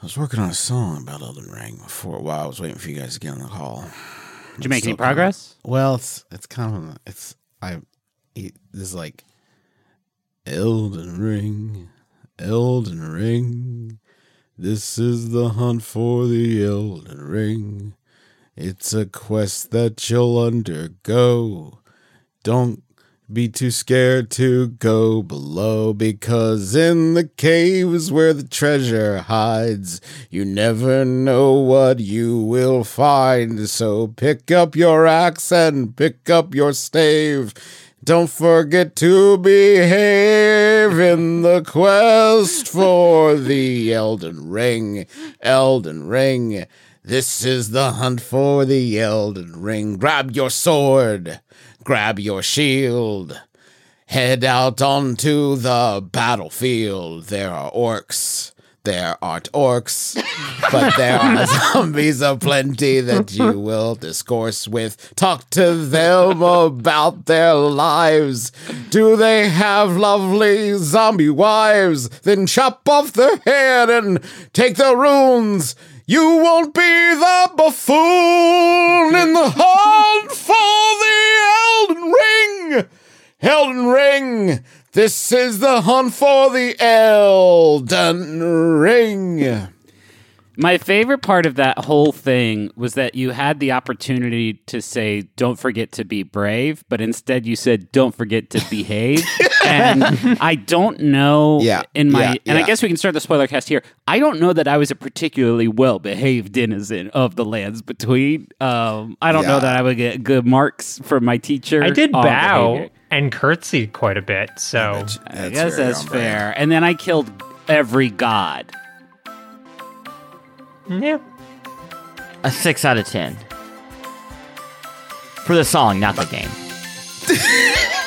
I was working on a song about Elden Ring for a while. I was waiting for you guys to get on the call. Did you make any Still kinda- progress? well, it's it's kind of it's I it, this is like Elden Ring, Elden Ring. This is the hunt for the Elden Ring. It's a quest that you'll undergo. Don't be too scared to go below because in the caves where the treasure hides, you never know what you will find. So pick up your axe and pick up your stave. Don't forget to behave in the quest for the Elden Ring. Elden Ring. This is the hunt for the Elden Ring. Grab your sword. Grab your shield. Head out onto the battlefield. There are orcs. There aren't orcs, but there are zombies aplenty that you will discourse with. Talk to them about their lives. Do they have lovely zombie wives? Then chop off their head and take their runes. You won't be the buffoon in the hunt for the Elden Ring. Elden Ring. This is the hunt for the Elden Ring. My favorite part of that whole thing was that you had the opportunity to say, don't forget to be brave, but instead you said, don't forget to behave. and I don't know Yeah, in my, yeah, and I guess we can start the spoiler cast here. I don't know that I was a particularly well behaved denizen of the lands between. Um, I don't know that I would get good marks from my teacher. I did bow behavior. and curtsy quite a bit. So I guess that's fair. And then I killed every god. yeah, A six out of ten. For the song, not the game.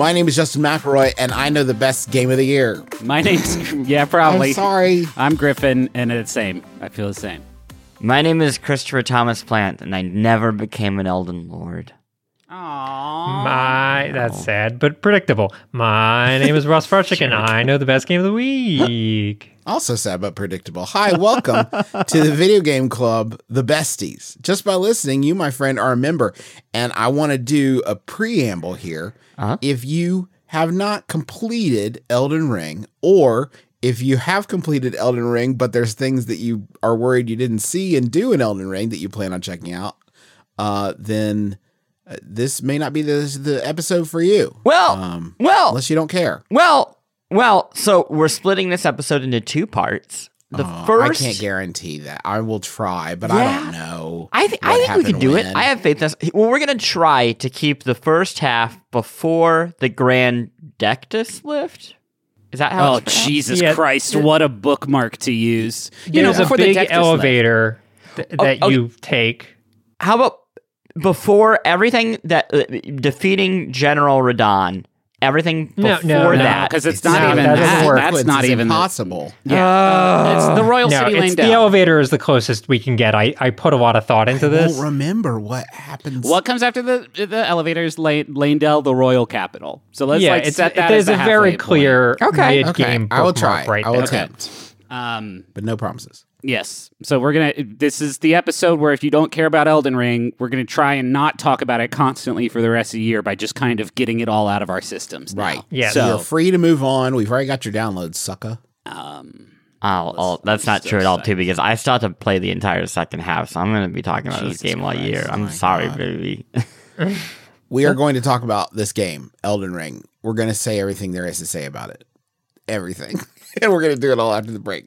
My name is Justin McElroy, and I know the best game of the year. My name's, yeah, probably. I'm sorry. I'm Griffin, and it's the same. I feel the same. My name is Christopher Thomas Plante, and I never became an Elden Lord. Aww. my that's sad but predictable. My name is Russ Frushtick, and I know the best game of the week. Also sad but predictable. Hi, welcome to the video game club, The Besties. Just by listening, you, my friend, are a member, and I want to do a preamble here. Uh-huh. If you have not completed Elden Ring, or if you have completed Elden Ring, but there's things that you are worried you didn't see and do in Elden Ring that you plan on checking out, uh, then uh, this may not be the the episode for you. Well, Um, well, unless you don't care. well, well. So we're splitting this episode into two parts. The Uh, first, I can't guarantee that. I will try, but I don't know. I, th- I think we can do it. I have faith. That's, well, we're gonna try to keep the first half before the Grand Dectus lift. Is that how? Oh, it's? Jesus Yeah. Christ. What a bookmark to use. You There's know, before the big Dectus left. elevator th- that oh, you take. How about before everything that uh, defeating General Radahn? Everything before no, no. that. Because it's No, not even that that. work. That's It's not even possible. impossible. yeah. it's the Royal No, City it's Lane the elevator is the closest we can get. I, I put a lot of thought into I this. won't remember what happens. What comes after the the elevators? Lane, Leyndell, the Royal Capital. So let's yeah, like it's, set that there's as a very halfway clear Okay. mid-game okay, I will try. right I will there. attempt, point. Um, but no promises. Yes. So we're going to, this is the episode where if you don't care about Elden Ring, we're going to try and not talk about it constantly for the rest of the year by just kind of getting it all out of our systems. now. Right. Yeah. So, You're free to move on. We've already got your downloads, sucker. um, Oh, oh, that's not true at all, too, because I still have to play the entire second half, so I'm going to be talking about Jesus this game all year. I'm my sorry, God. baby. We are going to talk about this game, Elden Ring. We're going to say everything there is to say about it. Everything. and we're going to do it all after the break.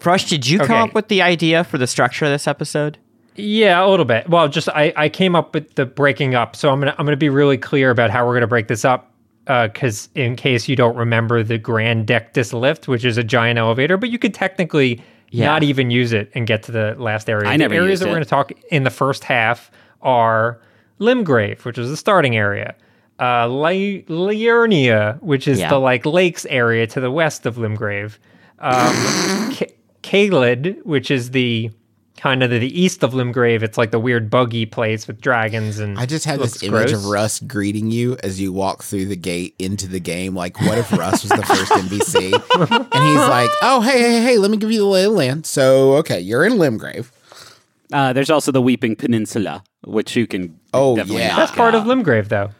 Frush, did you come up with the idea for the structure of this episode? Yeah, a little bit. Well, just I, I came up with the breaking up, so I'm gonna I'm gonna be really clear about how we're gonna break this up. Because in case you don't remember the Grand Dectus lift, which is a giant elevator, but you could technically Yeah. not even use it and get to the last area. I the never areas used that we're going to talk in the first half are Limgrave, which is the starting area. Uh, Li- Liurnia, which is Yeah. the like lakes area to the west of Limgrave. Um, Ca- Caelid, which is the kind of the, the east of Limgrave. It's like the weird buggy place with dragons and. I just had looks this image gross. of Russ greeting you as you walk through the gate into the game. Like, what if Russ was the first NPC? and he's like, oh, hey, hey, hey, let me give you the lay of the land. So, okay, you're in Limgrave. Uh, there's also the Weeping Peninsula, which you can Oh, definitely yeah. That's part out. of Limgrave, though.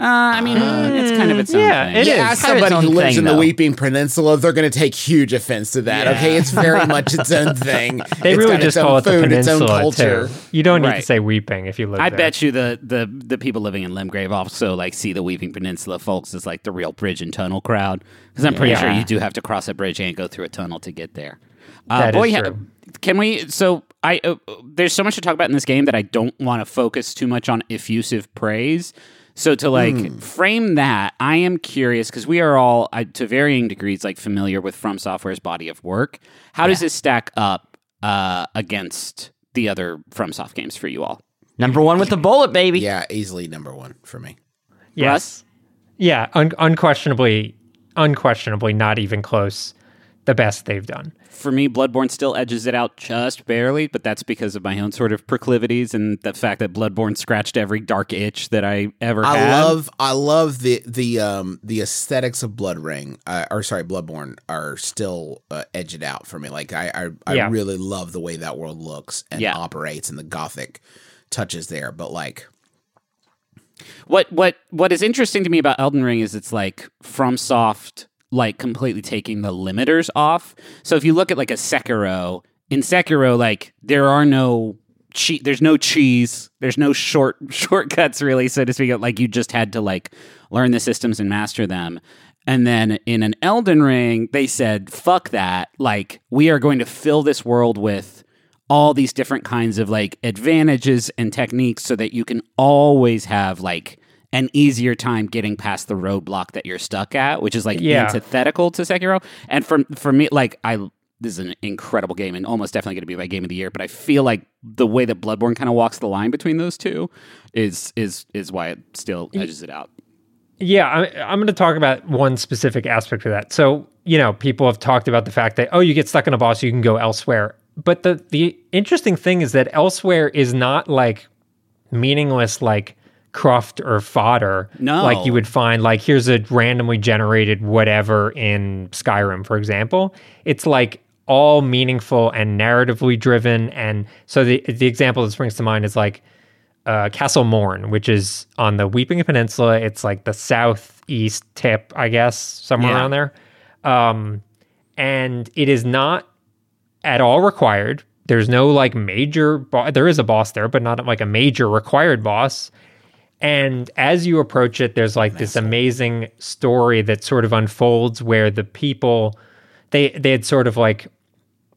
Uh, I mean, it's kind of its own yeah, thing. it yeah, is. as kind of its somebody who lives thing, in the though. Weeping Peninsula, they're going to take huge offense to that. Okay, it's very much its own thing. They It's really just its own call it the food, its own peninsula culture. too. You don't need to say weeping if you live I there. bet you the, the the people living in Limgrave also like see the Weeping Peninsula folks as like the real bridge and tunnel crowd because I'm pretty sure you do have to cross a bridge and go through a tunnel to get there. Uh, That is boy, ha- true. can we? So I uh, there's so much to talk about in this game that I don't want to focus too much on effusive praise. So to like Hmm. frame that, I am curious because we are all uh, to varying degrees like familiar with From Software's body of work. How does this stack up uh, against the other FromSoft games for you all? Number one with the bullet, baby. Yeah, easily number one for me. Yes. Russ? Yeah, un- unquestionably, unquestionably, not even close. The best they've done. For me, Bloodborne still edges it out just barely, but that's because of my own sort of proclivities and the fact that Bloodborne scratched every dark itch that I ever I had. love, I love the the um the aesthetics of Blood Ring, uh, or sorry, Bloodborne are still uh, edged out for me. Like I, I, I Yeah. really love the way that world looks and Yeah. operates, and the gothic touches there. But like, What what what is interesting to me about Elden Ring is it's like FromSoft like completely taking the limiters off. So if you look at like a Sekiro, in Sekiro like there are no che- there's no cheese, there's no short shortcuts really so to speak. Like you just had to like learn the systems and master them. And then in an Elden Ring, they said, fuck that. Like, we are going to fill this world with all these different kinds of like advantages and techniques so that you can always have like an easier time getting past the roadblock that you're stuck at, which is like Yeah. antithetical to Sekiro. And for for me, like I this is an incredible game and almost definitely going to be my game of the year. But I feel like the way that Bloodborne kind of walks the line between those two is is is why it still edges it out. Yeah, I, I'm going to talk about one specific aspect of that. So, you know, people have talked about the fact that oh, you get stuck in a boss, you can go elsewhere. But the the interesting thing is that elsewhere is not like meaningless like cruft or fodder No. like you would find like here's a randomly generated whatever in Skyrim for example it's like all meaningful and narratively driven and so the the example that springs to mind is like uh, Castle Morn, which is on the Weeping Peninsula. It's like the southeast tip, I guess, somewhere Yeah. around there. Um, and it is not at all required. There's no like major, bo- there is a boss there, but not like a major required boss. And as you approach it, there's like this amazing story that sort of unfolds where the people, they they had sort of like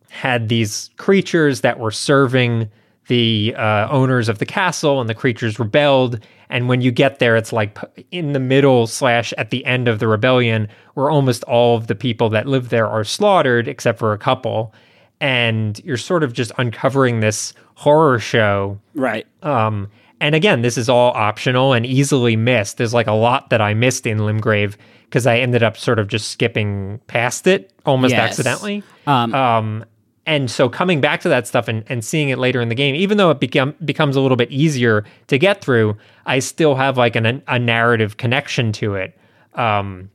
had these creatures that were serving the uh, owners of the castle and the creatures rebelled. And when you get there, it's like in the middle slash at the end of the rebellion, where almost all of the people that live there are slaughtered, except for a couple. And you're sort of just uncovering this horror show Right. um, and again, this is all optional and easily missed. There's like a lot that I missed in Limgrave because I ended up sort of just skipping past it almost Yes. accidentally. Um, Um, and so coming back to that stuff and, and seeing it later in the game, even though it become, becomes a little bit easier to get through, I still have like an, a narrative connection to it. Um,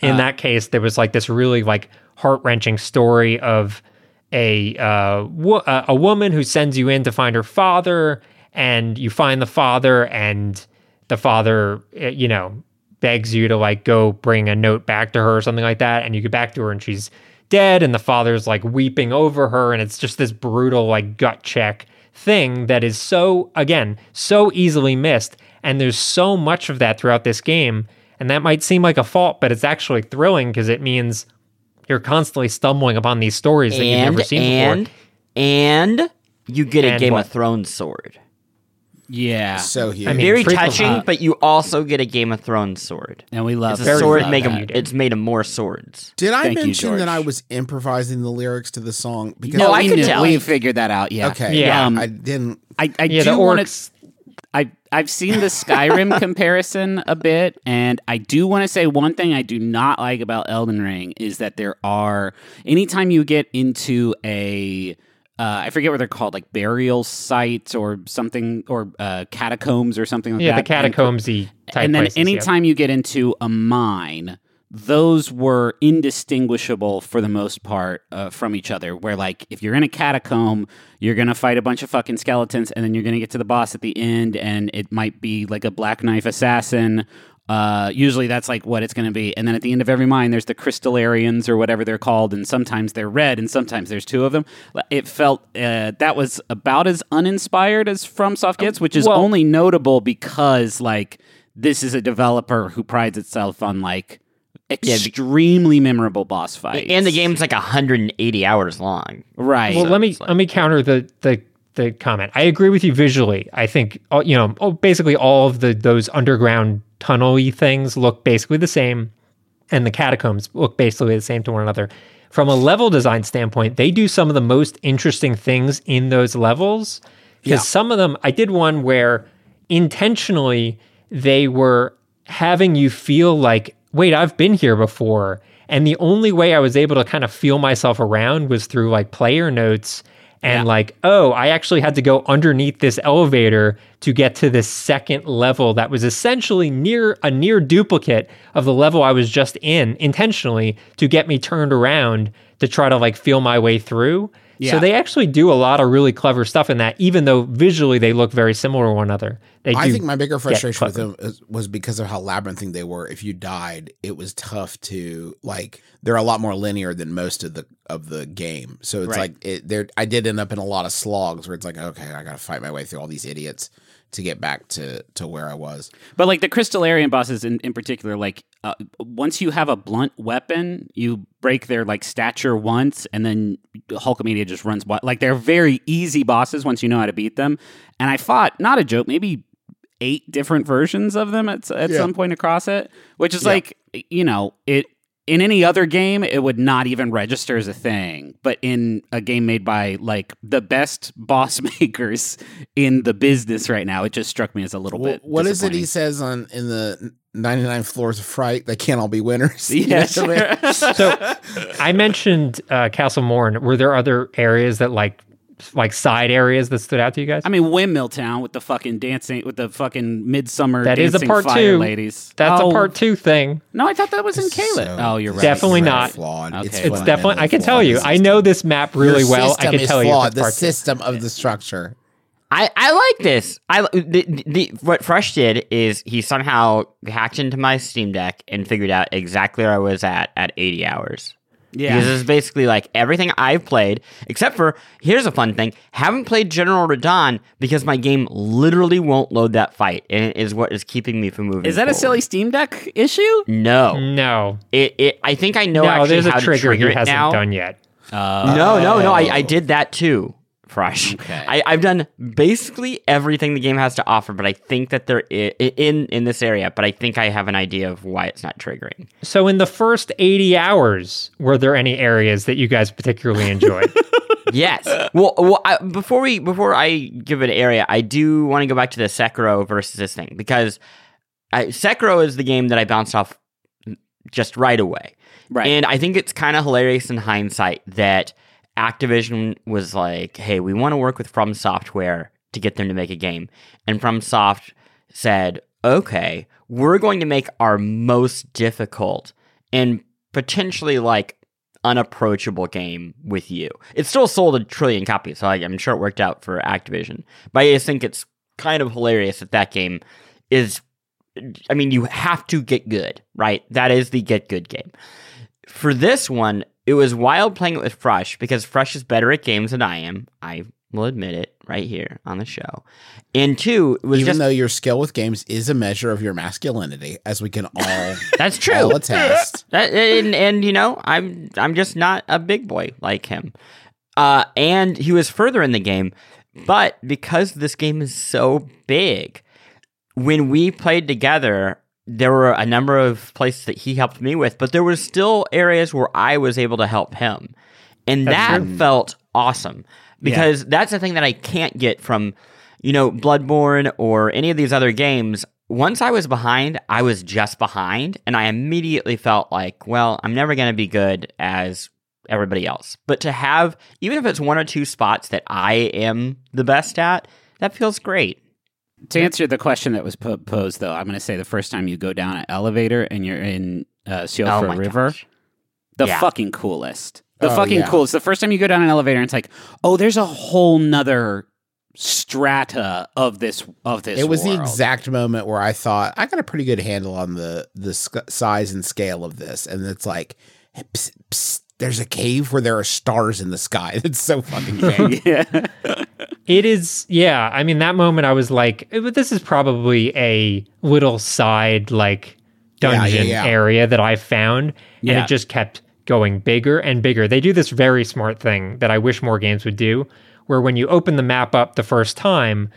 in that case, there was like this really like heart wrenching story of a uh, wo- uh, a woman who sends you in to find her father, and you find the father, and the father, uh, you know, begs you to like go bring a note back to her or something like that, and you get back to her, and she's dead, and the father's like weeping over her, and it's just this brutal like gut check thing that is so again so easily missed, and there's so much of that throughout this game. And that might seem like a fault, but it's actually thrilling because it means you're constantly stumbling upon these stories that you've never seen and before. and you get a Game what? of Thrones sword. Yeah. So huge. I mean, Very frequently- touching, but you also get a Game of Thrones sword. and we love It's a Very sword love make that. a, it's made of more swords. Did I Thank you, mention that George. I was improvising the lyrics to the song? Because No, we I could knew- tell. We figured that out. Yeah. okay, Yeah. yeah, Um, I didn't. I, I Yeah, the do want orcs. to. I I've seen the Skyrim comparison a bit, and I do want to say one thing I do not like about Elden Ring is that there are anytime you get into a uh, I forget what they're called, like burial sites or something, or uh, catacombs or something like Yeah, that. Yeah, the and- catacombsy type and then places, yeah. anytime you get into a mine those were indistinguishable for the most part uh, from each other where like if you're in a catacomb you're gonna fight a bunch of fucking skeletons and then you're gonna get to the boss at the end and it might be like a black knife assassin uh, usually that's like what it's going to be. And then at the end of every mine, there's the Crystalians or whatever they're called. And sometimes they're red and sometimes there's two of them. It felt uh, that was about as uninspired as FromSoft gets, which is Well- only notable because like this is a developer who prides itself on like extremely memorable boss fights. And the game's like 180 hours long. right. Well, let me let me counter the the the comment. I agree with you visually. I think you know, oh, basically all of the those underground tunnel-y things look basically the same, and the catacombs look basically the same to one another. From a level design standpoint, they do some of the most interesting things in those levels because some of them. I did one where intentionally they were having you feel like, wait, I've been here before. And the only way I was able to kind of feel myself around was through like player notes and like, oh, I actually had to go underneath this elevator to get to this second level that was essentially near a near duplicate of the level I was just in intentionally to get me turned around to try to like feel my way through. So they actually do a lot of really clever stuff in that, even though visually they look very similar to one another. They I think my bigger frustration with them is, was because of how labyrinthine they were. If you died, it was tough to like. They're a lot more linear than most of the of the game. So it's Right. like it. There, I did end up in a lot of slogs where it's like, okay, I got to fight my way through all these idiots to get back to to where I was. But like the Crystalian bosses in, in particular, like uh, once you have a blunt weapon, you break their like stature once, and then Hulkamania just runs wild. Like they're very easy bosses once you know how to beat them. And I fought, not a joke, maybe eight different versions of them at, at Yeah. some point across it, which is Yeah. like you know it. In any other game, it would not even register as a thing. But in a game made by like the best boss makers in the business right now, it just struck me as a little Well, bit. what is it he says on in the 99 floors of fright? They can't all be winners. You Yeah, know what I mean? sure. So I mentioned uh, Castle Morn. Were there other areas that like like side areas that stood out to you guys? I mean, Windmill Town with the fucking dancing, with the fucking midsummer That is a part fire two. ladies. That's Oh, a part two thing. No, I thought that was in It's Caelid. so- oh, you're right. Definitely it's not. flawed. Okay, It's. It's definitely. I can tell you. flawed. I know this map really Your well. I can tell you. flawed. If it's The part two. system of the structure. I, I like this. I the, the what Frush did is he somehow hacked into my Steam Deck and figured out exactly where I was at at 80 hours. Yeah. Because it's basically like everything I've played, except for here's a fun thing: haven't played General Radahn because my game literally won't load that fight, and it is what is keeping me from moving. Is that a silly Steam Deck issue? No, No, it, it. I think I know no. actually There's how a to trigger trigger he hasn't now. done yet. Uh, No, no, no. I, Oh. I did that too Frush. Okay. I, I've done basically everything the game has to offer, but I think that there i- i- in in this area. But I think I have an idea of why it's not triggering. So, in the first 80 hours, were there any areas that you guys particularly enjoyed? yes. Well, well I, before we before I give an area, I do want to go back to the Sekiro versus this thing because I, Sekiro is the game that I bounced off just right away. Right. And I think it's kind of hilarious in hindsight that Activision was like, "Hey, we want to work with From Software to get them to make a game," and From Soft said, "Okay, we're going to make our most difficult and potentially like unapproachable game with you." It still sold a trillion copies, so I, I'm sure it worked out for Activision. But I just think it's kind of hilarious that that game is. I mean, you have to get good, right? That is the get good game for this one, it was wild playing it with Frush because Frush is better at games than I am. I will admit it right here on the show. And two, it was Even just though your skill with games is a measure of your masculinity, as we can all that's true. all attest. That, and, and you know, I'm I'm just not a big boy like him. Uh, and he was further in the game, but because this game is so big, when we played together, there were a number of places that he helped me with, but there were still areas where I was able to help him, and that felt awesome because that's the thing that I can't get from, you know, Bloodborne or any of these other games. Once I was behind, I was just behind, and I immediately felt like, well, I'm never going to be good as everybody else. But to have, even if it's one or two spots that I am the best at, that feels great. To answer the question that was posed, though, I'm going to say the first time you go down an elevator and you're in uh, Oh Siofra my River, gosh. the Yeah. fucking coolest. The Oh, fucking yeah. coolest. The first time you go down an elevator and it's like, oh, there's a whole nother strata of this of this. It was the exact moment where I thought I got a pretty good handle on the the sc- size and scale of this, and it's like, psst, psst, there's a cave where there are stars in the sky. It's so fucking vague. yeah. It is, yeah. I mean, that moment I was like, eh, but this is probably a little side, like, Yeah, yeah, dungeon yeah. area that I found. And Yeah. it just kept going bigger and bigger. They do this very smart thing that I wish more games would do, where when you open the map up the first time,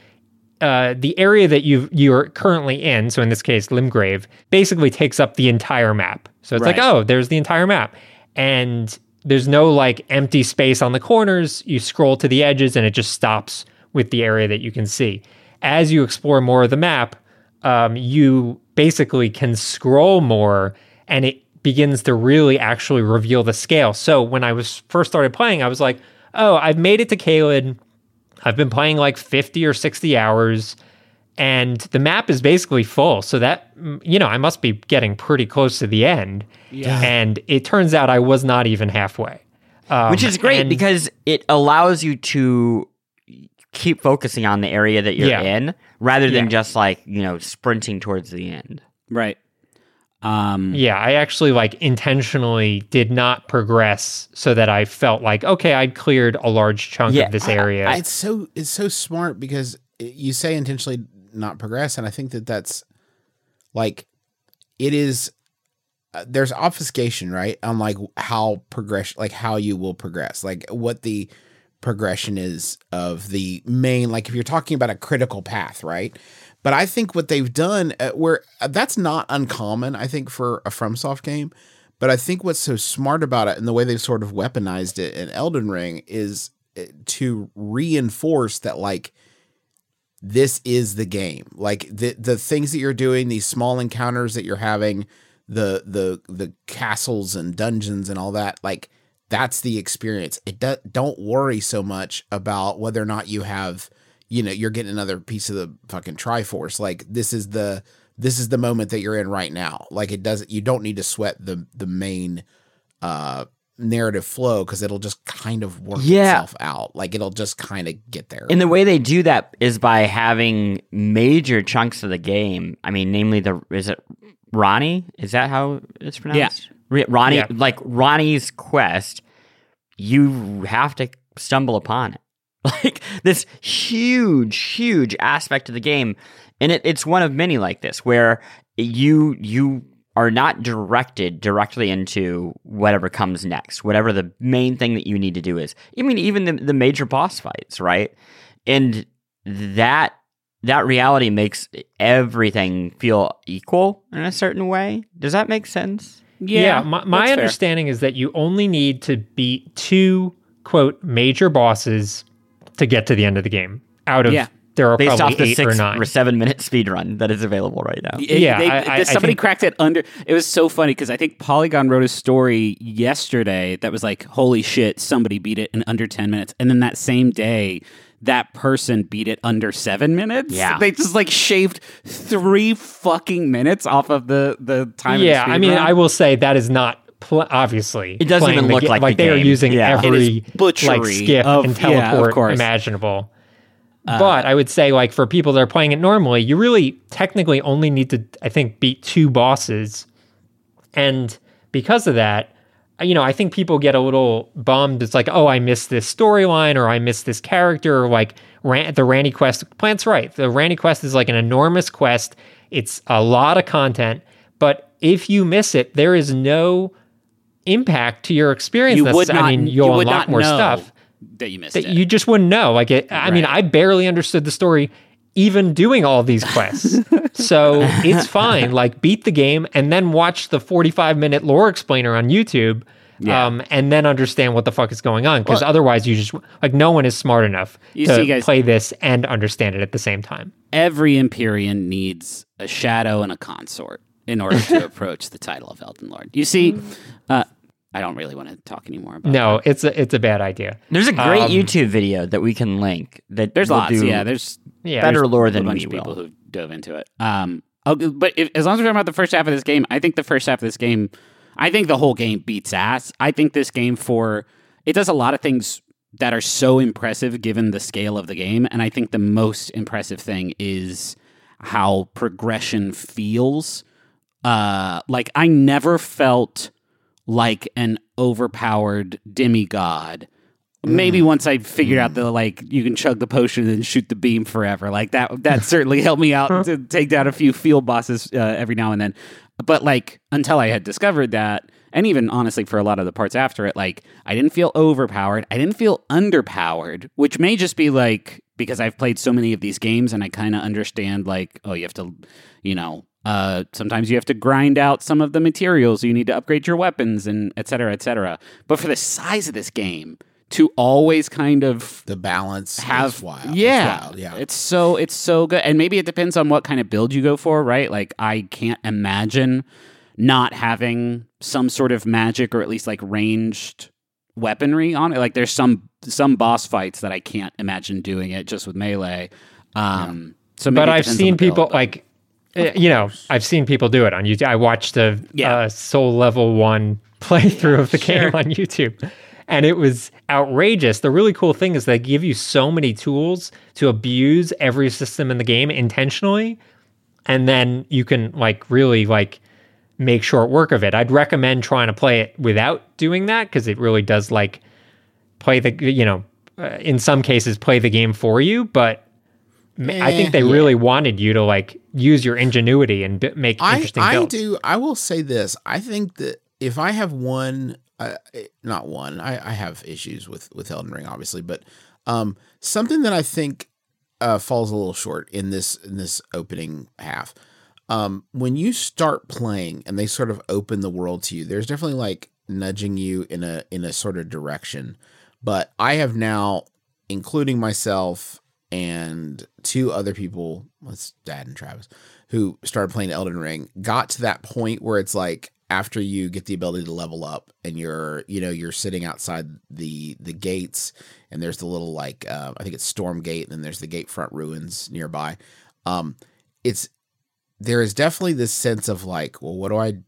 uh, the area that you you're currently in, so in this case, Limgrave, basically takes up the entire map. So it's like, oh, there's the entire map, and there's no like empty space on the corners. You scroll to the edges, and it just stops with the area that you can see. As you explore more of the map, um, you basically can scroll more, and it begins to really actually reveal the scale. So when I was first started playing, I was like, oh, I've made it to Caelid. I've been playing like 50 or 60 hours and the map is basically full. So that, you know, I must be getting pretty close to the end. Yeah. And it turns out I was not even halfway. Um, Which is great and- because it allows you to keep focusing on the area that you're Yeah. in rather than Yeah. just like, you know, sprinting towards the end. Right. Um, Yeah, I actually like intentionally did not progress so that I felt like, okay, I'd cleared a large chunk Yeah, of this I- I- area. it's so it's so smart because you say intentionally not progress, and I think that that's like it is. Uh, there's obfuscation, right? On like how progression, like how you will progress, like what the progression is of the main. Like if you're talking about a critical path, right? But I think what they've done, uh, where uh, that's not uncommon, I think for a FromSoft game. But I think what's so smart about it and the way they've sort of weaponized it in Elden Ring is uh, to reinforce that like this is the game. Like the the things that you're doing, these small encounters that you're having, the the the castles and dungeons and all that, like that's the experience. It do, don't worry so much about whether or not you have, you know, you're getting another piece of the fucking Triforce. Like this is the this is the moment that you're in right now. Like it doesn't you don't need to sweat the the main uh narrative flow because it'll just kind of work Yeah. itself out. Like it'll just kind of get there. And the way they do that is by having major chunks of the game. I mean, namely the is it Ranni? Is that how it's pronounced? Yeah. Ranni, Yeah. like Ranni's quest, you have to stumble upon it. Like this huge, huge aspect of the game, and it, it's one of many like this where you you are not directed directly into whatever comes next, whatever the main thing that you need to do is. I mean, even the, the major boss fights, right? And that that reality makes everything feel equal in a certain way. Does that make sense? Yeah, my, my that's fair. understanding is that you only need to beat two quote major bosses to get to the end of the game. Out of Yeah. There are Based probably off the eight six or nine. or seven minute speed run that is available right now. Yeah, they- I- I- I somebody think- cracked it under. It was so funny because I think Polygon wrote a story yesterday that was like, "Holy shit, somebody beat it in under ten minutes," and then that same day. That person beat it under seven minutes. Yeah. they just like shaved three fucking minutes off of the the time. yeah, of the I mean, speedrun. I will say that is not pl- obviously. It doesn't playing even the look like like the they are using Yeah. Every is butchery like skip of- and yeah, of teleport course. imaginable. Uh, but I would say, like for people that are playing it normally, you really technically only need to, I think, beat two bosses, and because of that, you know, I think people get a little bummed. It's like, oh, I missed this storyline, or I missed this character, or like Ran- the Ranni Quest. Plante's right. The Ranni Quest is like an enormous quest. It's a lot of content, but if you miss it, there is no impact to your experience. you would not. I mean, you you'll would unlock not more know stuff that you missed that it. you just wouldn't know. Like, it, I mean, I barely understood the story even doing all these quests. so it's fine. Like, beat the game and then watch the 45 minute lore explainer on YouTube. Yeah. Um, and then understand what the fuck is going on. Because otherwise, you just like no one is smart enough You to see, guys- play this and understand it at the same time. Every Empyrean needs a shadow and a consort in order to approach the title of Elden Lord. You see, uh, I don't really want to talk anymore about. It. No, it's a it's a bad idea. There's a great Um, YouTube video that we can link. That There's will lots. do Yeah, there's Yeah, better there's- lore a than bunch we of people will. who dove into it. Um, oh, but if, as long as we're talking about the first half of this game, I think the first half of this game, I think the whole game beats ass. I think this game for it does a lot of things that are so impressive given the scale of the game, and I think the most impressive thing is how progression feels. Uh, like I never felt like an overpowered demigod. Maybe once I figured out the like you can chug the potion and shoot the beam forever. Like that that certainly helped me out to take down a few field bosses uh, every now and then. But like until I had discovered that and even honestly for a lot of the parts after it like I didn't feel overpowered. I didn't feel underpowered, which may just be like because I've played so many of these games and I kind of understand like oh you have to you know uh, sometimes you have to grind out some of the materials you need to upgrade your weapons and et cetera, et cetera. But for the size of this game, to always kind of The balance have is wild. It's yeah, wild, yeah. it's so it's so good, and maybe it depends on what kind of build you go for, right? Like I can't imagine not having some sort of magic or at least like ranged weaponry on it. Like there's some some boss fights that I can't imagine doing it just with melee. Um, so, maybe but I've seen the build, people but- like, you know, I've seen people do it on YouTube. I watched a Yeah. uh, Soul Level One playthrough of the game on YouTube, and it was outrageous. The really cool thing is they give you so many tools to abuse every system in the game intentionally, and then you can like really like make short work of it. I'd recommend trying to play it without doing that because it really does like play the you know uh, in some cases play the game for you, but ma- I think they really wanted you to like use your ingenuity and b- make I, interesting I builds. do. I will say this. I think that if I have one, uh, not one, I, I have issues with with Elden Ring, obviously, but um, something that I think uh, falls a little short in this in this opening half. Um, when you start playing and they sort of open the world to you, there's definitely like nudging you in a in a sort of direction. But I have now, including myself and two other people, let's Dad and Travis, who started playing Elden Ring, got to that point where it's like after you get the ability to level up and you're you know you're sitting outside the the gates and there's the little like uh, I think it's Storm Gate and then there's the gate front ruins nearby. Um, it's there is definitely this sense of like, well, what do I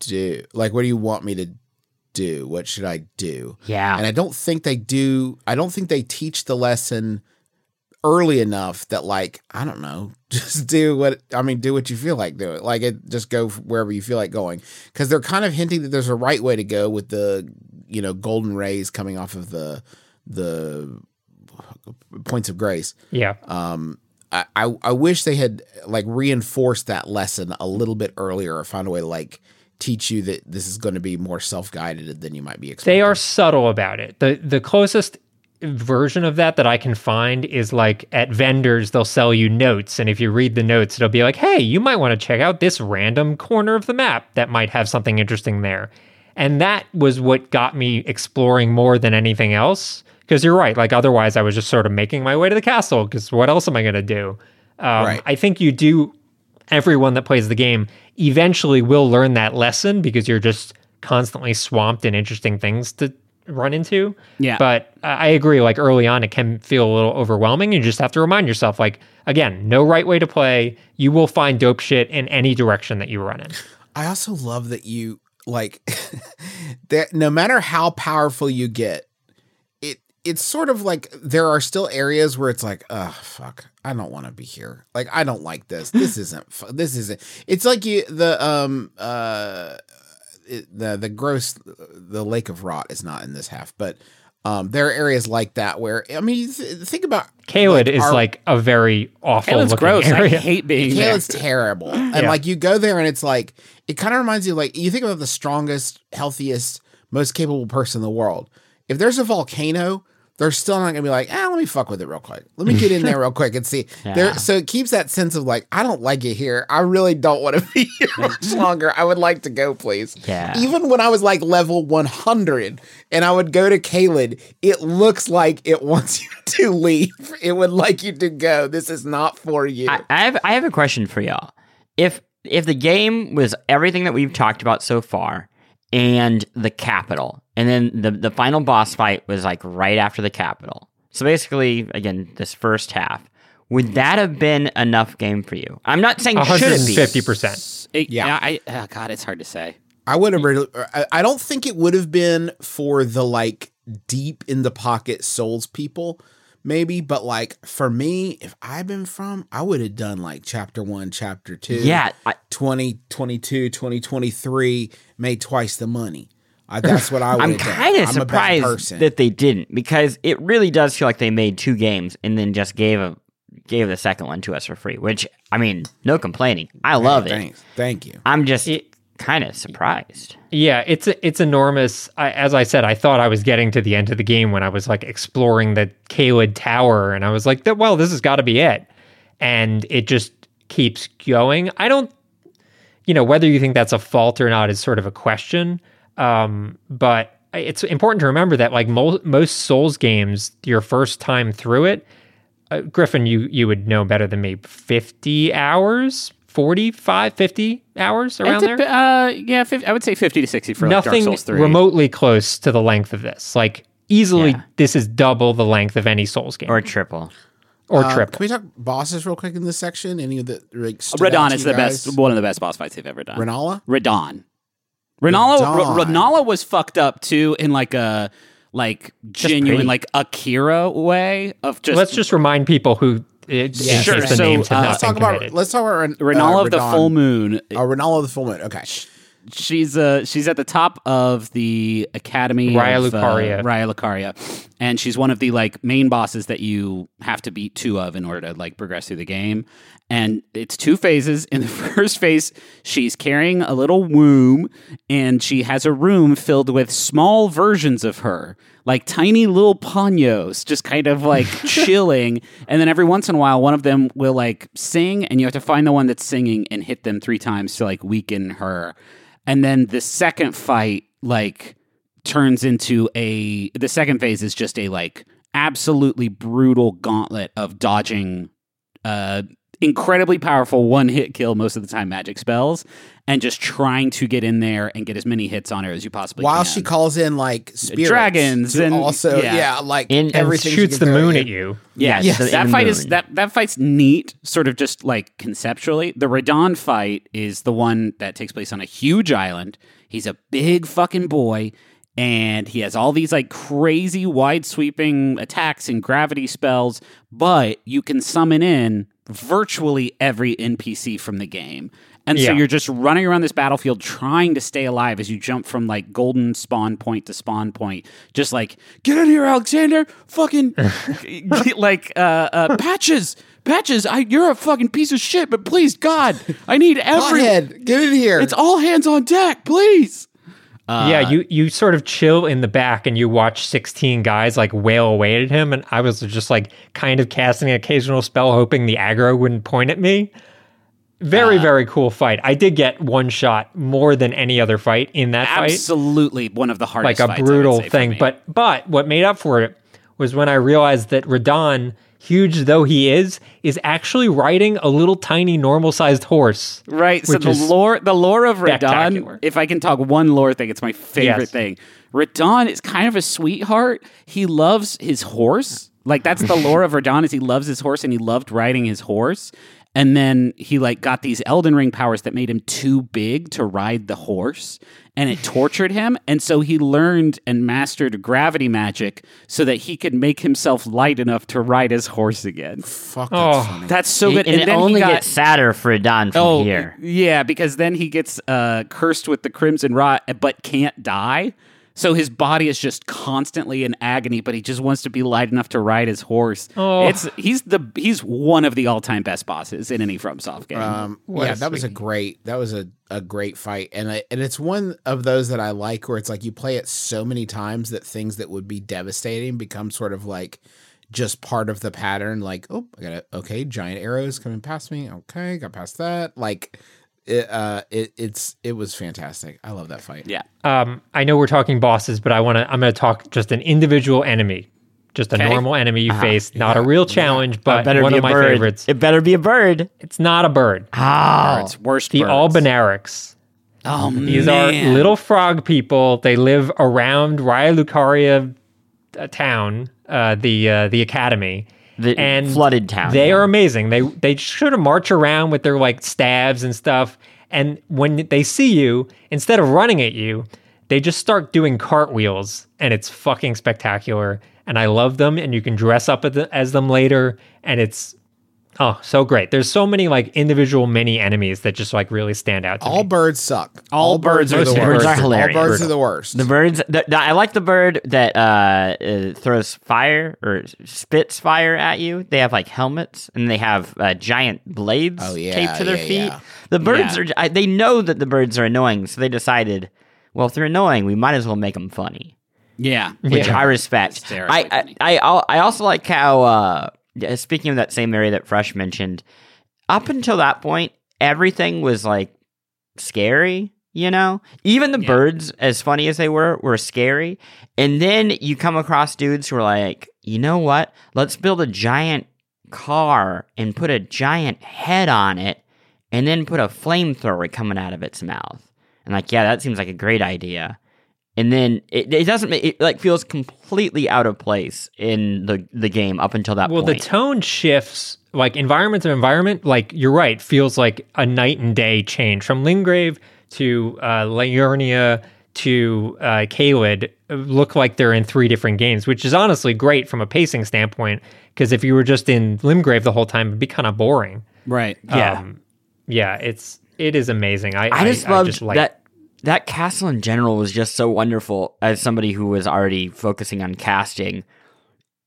do? Like, what do you want me to do? What should I do? Yeah. And I don't think they do. I don't think they teach the lesson early enough that like I don't know, just do what I mean, do what you feel like doing. Like it, just go wherever you feel like going. Because they're kind of hinting that there's a right way to go with the you know golden rays coming off of the the points of grace. yeah, Um, I, I I wish they had like reinforced that lesson a little bit earlier or found a way to like teach you that this is going to be more self guided than you might be expecting. They are subtle about it. The the closest version of that that I can find is like at vendors they'll sell you notes and if you read the notes it'll be like, "Hey, you might want to check out this random corner of the map that might have something interesting there." And that was what got me exploring more than anything else because you're right, like otherwise I was just sort of making my way to the castle because what else am I going to do? Um, Right. I think you do everyone that plays the game eventually will learn that lesson because you're just constantly swamped in interesting things to run into. Yeah. But I agree, like early on, it can feel a little overwhelming. You just have to remind yourself, like, again, no right way to play. You will find dope shit in any direction that you run in. I also love that you like that no matter how powerful you get, it it's sort of like there are still areas where it's like, oh fuck, I don't want to be here. Like I don't like this. This isn't this isn't it's like you the um uh it, the the gross the lake of rot is not in this half, but um there are areas like that where I mean th- think about Caelid like, is our- like a very awful Caitlin's looking gross. I area. hate being there. Kayla's terrible. And Yeah. like you go there and it's like it kind of reminds you like you think about the strongest, healthiest, most capable person in the world. If there's a volcano, they're still not gonna be like, ah, let me fuck with it real quick. Let me get in there real quick and see. Yeah. There so it keeps that sense of like, I don't like it here. I really don't want to be here much longer. I would like to go, please. Yeah. Even when I was like level 100 and I would go to Caelid, it looks like it wants you to leave. It would like you to go. This is not for you. I, I have I have a question for y'all. If if the game was everything that we've talked about so far and the capital, and then the the final boss fight was like right after the capital. So basically, again, this first half, would that have been enough game for you? I'm not saying should it be. fifty percent. Yeah. yeah. I, oh, God, it's hard to say. I would have really. I- I don't think it would have been for the like deep in the pocket souls people, maybe. But like for me, if I've been from, I would have done like chapter one, chapter two. Yeah, I, 2022, 2023 made twice the money. I, that's what I would I'm kind of surprised that they didn't because it really does feel like they made two games and then just gave a gave the second one to us for free. Which I mean, no complaining. I love it. Thanks. Thank you. I'm just It- kind of surprised. Yeah, it's it's enormous. I, as I said, I thought I was getting to the end of the game when I was like exploring the Caelid Tower, and I was like, "Well, this has got to be it," and it just keeps going. I don't, you know, whether you think that's a fault or not is sort of a question. Um, but it's important to remember that like mo- most Souls games, your first time through it, uh, Griffin, you you would know better than me. Fifty hours. 45 50 hours around It there dep- Uh, yeah, 50, I would say 50 to 60 for like Dark nothing Souls 3. remotely close to the length of this. Like easily, Yeah. this is double the length of any Souls game Or or, triple. Uh, triple. Can we talk bosses real quick in this section? Any of the like, Radahn is the guys? best, one of the best boss fights they've ever done. Renala. Radahn. Renala, Radahn. R- Renala was fucked up too in like a like genuine pretty. like Akira way of just Let's just remind people who it, Yeah, sure. case the So, names have uh, not Let's been talk about. Let's talk about Ren- Renala uh, of the full moon. Oh, Renala of the full moon. Okay. She's uh she's at the top of the academy Raya of, uh, Lucaria. Raya Lucaria. And she's one of the like main bosses that you have to beat two of in order to like progress through the game. And it's two phases. In the first phase she's carrying a little womb and she has a room filled with small versions of her like tiny little panos just kind of like chilling. And then every once in a while one of them will like sing and you have to find the one that's singing and hit them three times to like weaken her and then the second fight like turns into a the second phase is just a like absolutely brutal gauntlet of dodging uh incredibly powerful one hit kill most of the time magic spells and just trying to get in there and get as many hits on her as you possibly While can. While she calls in like uh, spirits Dragons and- also yeah. yeah, like In- and everything she shoots the moon in. at you. Yeah, Yes, the- that in the fight is that that fight's neat, sort of just like conceptually. The Radahn fight is the one that takes place on a huge island. He's a big fucking boy, and he has all these like crazy wide sweeping attacks and gravity spells, but you can summon in virtually every NPC from the game. And so you're just running around this battlefield trying to stay alive as you jump from like golden spawn point to spawn point. Just like, get in here, Alexander. Fucking like uh, uh patches. Patches, I you're a fucking piece of shit, but please God, I need every Pothead, get in here. It's all hands on deck, please. Yeah, uh, you you sort of chill in the back and you watch 16 guys like wail away at him and I was just like kind of casting an occasional spell hoping the aggro wouldn't point at me. Very uh, very cool fight. I did get one shot more than any other fight in that fight. Absolutely one of the hardest like a brutal thing. But but what made up for it was when I realized that Radahn, huge though he is, is actually riding a little tiny normal sized horse. Right. So the lore, the lore of Radahn. If I can talk one lore thing, it's my favorite Yes. thing. Radahn is kind of a sweetheart. He loves his horse. Like that's the lore of Radahn is he loves his horse and he loved riding his horse. And then he like got these Elden Ring powers that made him too big to ride the horse, and it tortured him. And so he learned and mastered gravity magic so that he could make himself light enough to ride his horse again. Fuck, Oh. that's funny. That's so and, good. and it then he only got- gets sadder for Don from Oh, here. yeah, because then he gets uh, cursed with the crimson rot, but can't die. So his body is just constantly in agony, but he just wants to be light enough to ride his horse. Oh. It's he's the he's one of the all time best bosses in any FromSoft game. Um, What yeah, a that was a great that was a, a great fight, and I, and it's one of those that I like where it's like you play it so many times that things that would be devastating become sort of like just part of the pattern. Like, oh, I got it. Okay, giant arrows coming past me. Okay, got past that. Like, it, uh, it it's it was fantastic. I love that fight. yeah, Um, I know we're talking bosses, but I want to. I'm going to talk just an individual enemy, just a Okay. normal enemy you face, not Yeah, a real challenge, It but better one be of a my bird. favorites. It better be a bird. It's not a bird. Oh, it's worst. The birds. Albinaurics. Oh These man. are little frog people. They live around Raya Lucaria uh, town, uh, the uh, the academy. The and flooded town. They yeah. are amazing. They they sort of march around with their like staves and stuff. And when they see you, instead of running at you, they just start doing cartwheels, and it's fucking spectacular. And I love them. And you can dress up as them later, and it's oh so great. There's so many like individual mini enemies that just like really stand out. To All me. birds suck. All birds are are the the worst. worst. Birds are hilarious. All birds are the worst. The birds. The, the- I like the bird that uh, uh, throws fire or spits fire at you. They have like helmets and they have uh, giant blades Oh, yeah, taped to their yeah, feet. yeah. The birds Yeah. are. I, they know that the birds are annoying, so they decided, well, if they're annoying, we might as well make them funny, yeah, which Yeah. I respect. I. I, I I also like how. Speaking of that same area that Frush mentioned, up until that point, everything was like scary, you know? Even the Yeah. birds, as funny as they were, were scary. And then you come across dudes who are like, you know what? Let's build a giant car and put a giant head on it and then put a flamethrower coming out of its mouth. And like, yeah, that seems like a great idea. And then it, it doesn't make it like feels completely out of place in the the game up until that point. Well, the tone shifts, like environment to environment. Like you're right, feels like a night and day change from Limgrave to uh, Liurnia to uh, Caelid. Look like they're in three different games, which is honestly great from a pacing standpoint. Because if you were just in Limgrave the whole time, it'd be kind of boring. right. yeah. Um, yeah, it's it is amazing. I I just I, loved just like that that castle in general was just so wonderful. As somebody who was already focusing on casting,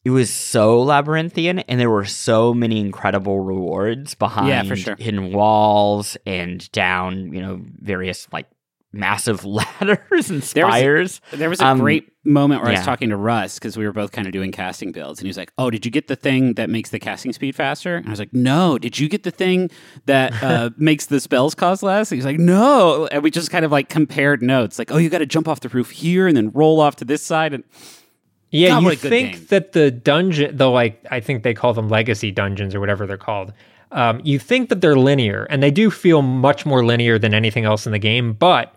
it was so labyrinthian, and there were so many incredible rewards behind Yeah, for sure. hidden walls and down, you know, various like massive ladders and There was a- spires. There was a Um, great moment where I was talking to Russ because we were both kind of doing casting builds, and he was like, "Oh, did you get the thing that makes the casting speed faster?" And I was like, "No." Did you get the thing that uh, makes the spells cost less? And he's like, "No." And we just kind of like compared notes, like, "Oh, you got to jump off the roof here and then roll off to this side." And Yeah, God, you what a good think game. that the dungeon, though, like I think they call them legacy dungeons or whatever they're called. Um, you think that they're linear, and they do feel much more linear than anything else in the game. But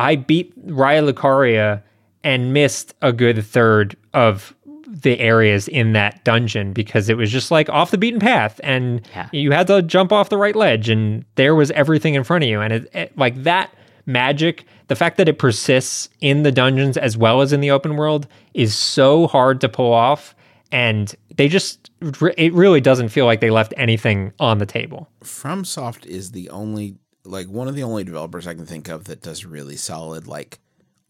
I beat Raya Lucaria and missed a good third of the areas in that dungeon because it was just like off the beaten path, and Yeah. you had to jump off the right ledge, and there was everything in front of you, and it, it- like that magic the fact that it persists in the dungeons as well as in the open world is so hard to pull off and they just it really doesn't feel like they left anything on the table FromSoft is the only like one of the only developers I can think of that does really solid like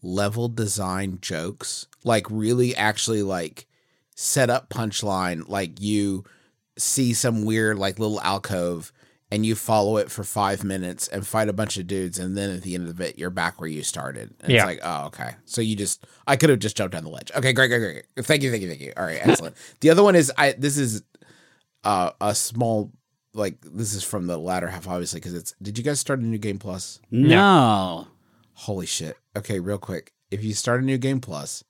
level design jokes, like really actually like set up punchline. Like you see some weird like little alcove and you follow it for five minutes and fight a bunch of dudes, and then at the end of it, you're back where you started. And Yeah. It's like, oh, okay. So you just, I could have just jumped down the ledge. Okay, great, great, great. great. Thank you, thank you, thank you. All right, excellent. the other one is, I. This is uh, a small, like, this is from the latter half, obviously, because it's. Did you guys start a new game plus? No. Holy shit. Okay, real quick. If you start a new game plus,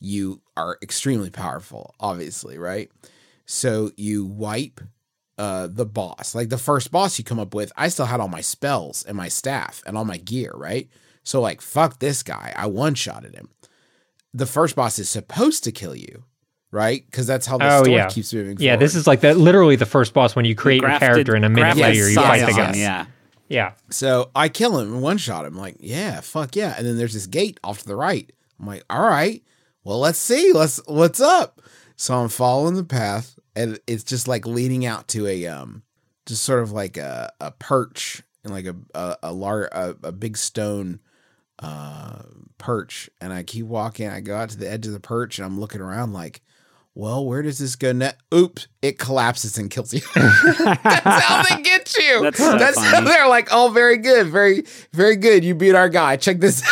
you are extremely powerful, obviously, right? So you wipe uh the boss. Like the first boss you come up with, I still had all my spells and my staff and all my gear, right? So like fuck this guy. I one-shotted him. The first boss is supposed to kill you, right? Because that's how the Oh, story yeah. keeps moving Yeah, forward. this is like the literally the first boss when you create your character and a minute grafted later you Yes, fight the guy. Yeah. Yeah. So I kill him and one shot him. Like, yeah, fuck yeah. And then there's this gate off to the right. I'm like, all right, well, let's see. Let's what's up. So I'm following the path, and it's just like leading out to a um, just sort of like a, a perch and like a a a, lar- a, a big stone uh perch. And I keep walking. I go out to the edge of the perch, and I'm looking around like. Well, where does this go next? Oops! It collapses and kills you. That's how they get you. That's so That's how they're like, oh, very good, very, very good. You beat our guy. Check this.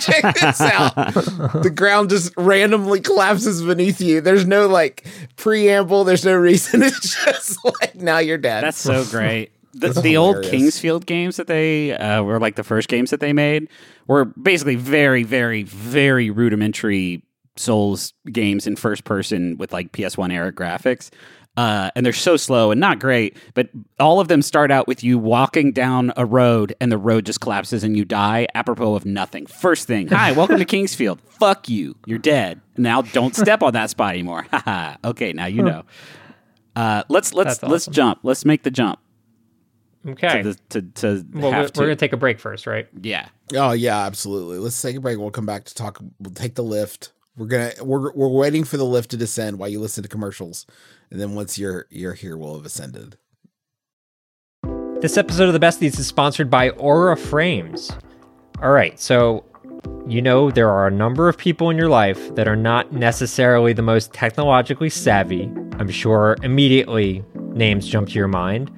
Check this out. the ground just randomly collapses beneath you. There's no like preamble. There's no reason. It's just like now you're dead. That's so great. The, the old. King's Field games that they uh, were like the first games that they made were basically very, very, very rudimentary Souls games in first person with like PS1 era graphics. Uh, and they're so slow and not great, but all of them start out with you walking down a road and the road just collapses and you die apropos of nothing. First thing, hi, welcome to King's Field. Fuck you, you're dead. Now don't step on that spot anymore. Okay, now you know. Uh, let's let's That's let's jump. Let's make the jump Okay. to the, to, to well, we're, have we're going to take a break first, right? yeah. oh yeah, absolutely. Let's take a break. We'll come back to talk. We'll take the lift. We're gonna we're we're waiting for the lift to descend while you listen to commercials, and then once you're you're here, we'll have ascended. This episode of the Besties is sponsored by Aura Frames. All right, so you know there are a number of people in your life that are not necessarily the most technologically savvy. I'm sure immediately names jump to your mind.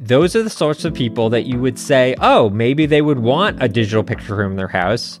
Those are the sorts of people that you would say, oh, maybe they would want a digital picture room in their house,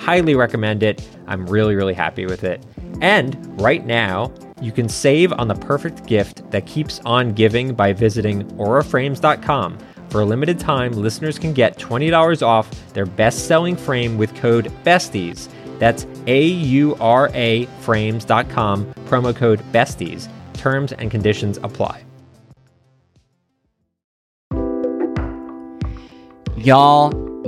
highly recommend it. I'm really, really happy with it. And right now, you can save on the perfect gift that keeps on giving by visiting auraframes.com. For a limited time, listeners can get $20 off their best selling frame with code BESTIES. That's A U R A frames.com, promo code BESTIES. Terms and conditions apply. Y'all,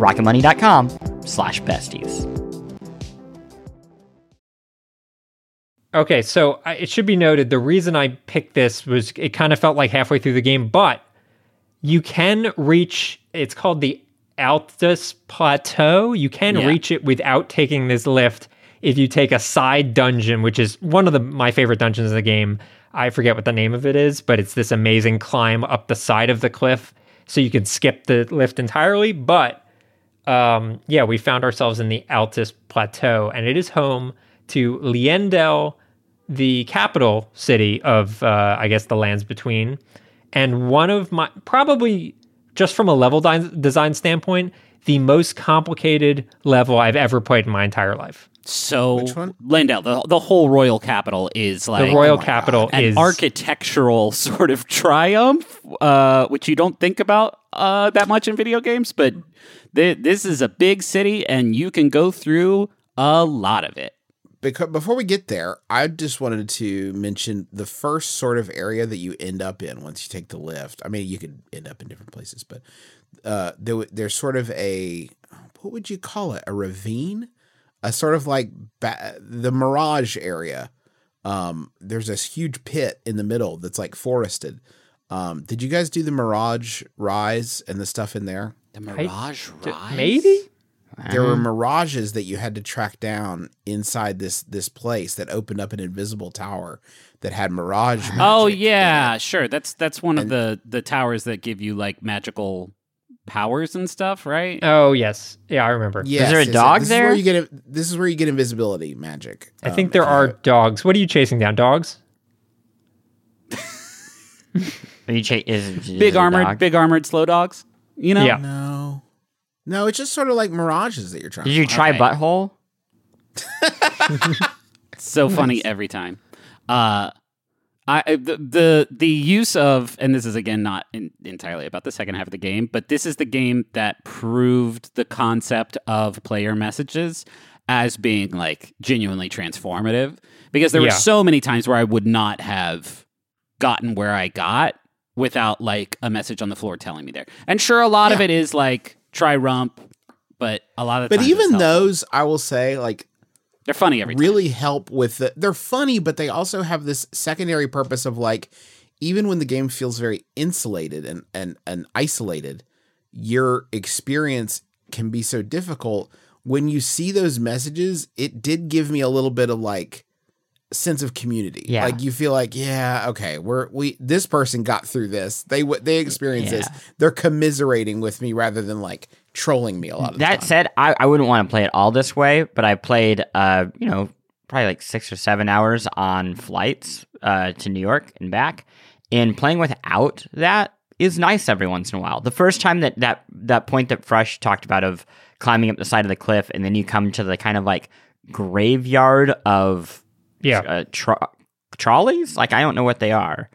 rocketmoney.com slash besties. Okay, so I- it should be noted the reason I picked this was it kind of felt like halfway through the game, but you can reach it's called the Altus Plateau. You can Yeah. reach it without taking this lift if you take a side dungeon, which is one of the my favorite dungeons in the game. I forget what the name of it is, but it's this amazing climb up the side of the cliff so you can skip the lift entirely, but um, yeah, we found ourselves in the Altus Plateau, and it is home to Leyndell, the capital city of, uh, I guess, the lands between. And one of my, probably just from a level di- design standpoint, the most complicated level I've ever played in my entire life. So Which one? Leyndell, the the whole royal capital is like The royal my capital an is architectural sort of triumph, uh, which you don't think about uh, that much in video games. But th- this is a big city, and you can go through a lot of it. Because before we get there, I just wanted to mention the first sort of area that you end up in once you take the lift. I mean, you could end up in different places, but uh, there, there's sort of a what would you call it? A ravine, a sort of like ba- the Mirage area. Um, there's this huge pit in the middle that's like forested. Um, did you guys do the Mirage Rise and the stuff in there? The Mirage D- Rise, maybe? There were mirages that you had to track down inside this this place that opened up an invisible tower that had mirage. Oh magic in yeah, sure. That's that's one of the the towers that give you like magical powers and stuff, right? Oh, yes. Yeah, I remember. Yes, there a yes, dog this there? Is where you get this is where you get invisibility magic. I Um, think there are you- dogs. What are you chasing down? Dogs? Are you cha- is, is big armored, dog? big armored slow dogs. You know, Yeah. no, no. It's just sort of like mirages that you're trying. Did to you try Okay. butthole? so funny every time. Uh, I I- the, the the use of and this is again not in, entirely about the second half of the game, but this is the game that proved the concept of player messages as being like genuinely transformative because there Yeah. were so many times where I would not have gotten where I got without like a message on the floor telling me there. And sure, a lot of it is like try rump, but a lot of But even those, I will say, like they're funny every time. really help with the they're funny but they also have this secondary purpose of like even when the game feels very insulated and and and isolated your experience can be so difficult when you see those messages it did give me a little bit of like sense of community Yeah. like you feel like yeah okay we're we this person got through this they w- they experienced this they're commiserating with me rather than like trolling me a lot of the That said, I, I wouldn't want to play it all this way, but I played, uh, you know, probably like six or seven hours on flights uh, to New York and back. And playing without that is nice every once in a while. The first time that that that point that Frush talked about of climbing up the side of the cliff, and then you come to the kind of like graveyard of Yeah. uh, tra- trolleys. Like I don't know what they are.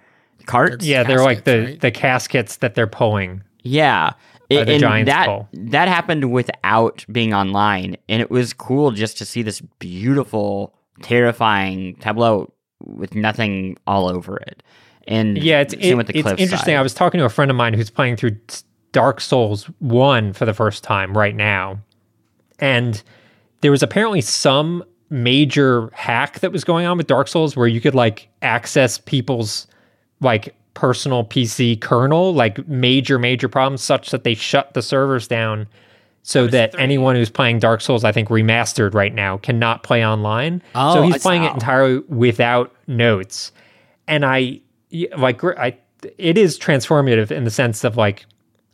Carts. Yeah, they're like the caskets, right? the caskets that they're pulling. Yeah. It- the and Giants that pull. that happened without being online, and it was cool just to see this beautiful, terrifying tableau with nothing all over it. And Yeah, it's same it- with the it's cliffside. interesting. I was talking to a friend of mine who's playing through Dark Souls 1 for the first time right now. And there was apparently some major hack that was going on with Dark Souls where you could like access people's like personal PC kernel, like major major problems such that they shut the servers down so that anyone who's playing Dark Souls, I think remastered right now, cannot play online. Oh, so he's playing saw. it entirely without notes. And I like I it is transformative in the sense of like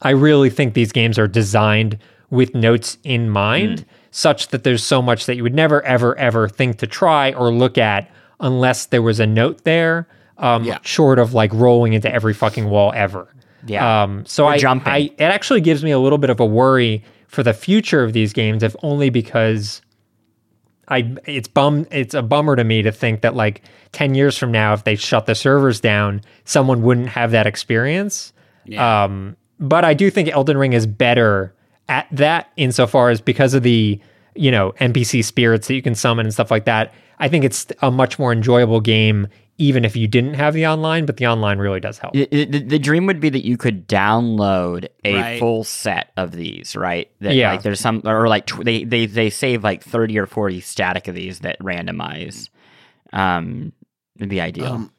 I really think these games are designed with notes in mind, hmm. Such that there's so much that you would never, ever, ever think to try or look at unless there was a note there. Um, Yeah. short of like rolling into every fucking wall ever. Yeah. Um, so I, jumping. I, it actually gives me a little bit of a worry for the future of these games, if only because I it's bum it's a bummer to me to think that like 10 years from now if they shut the servers down, someone wouldn't have that experience. Yeah. Um but I do think Elden Ring is better at that insofar as because of the, you know, NPC spirits that you can summon and stuff like that. I think it's a much more enjoyable game even if you didn't have the online, but the online really does help. I- I- the, the dream would be that you could download a Right. full set of these, right? That, Yeah. Like there's some, or like tw- they, they they save like thirty or forty static of these that randomize. Um, would be ideal. Um,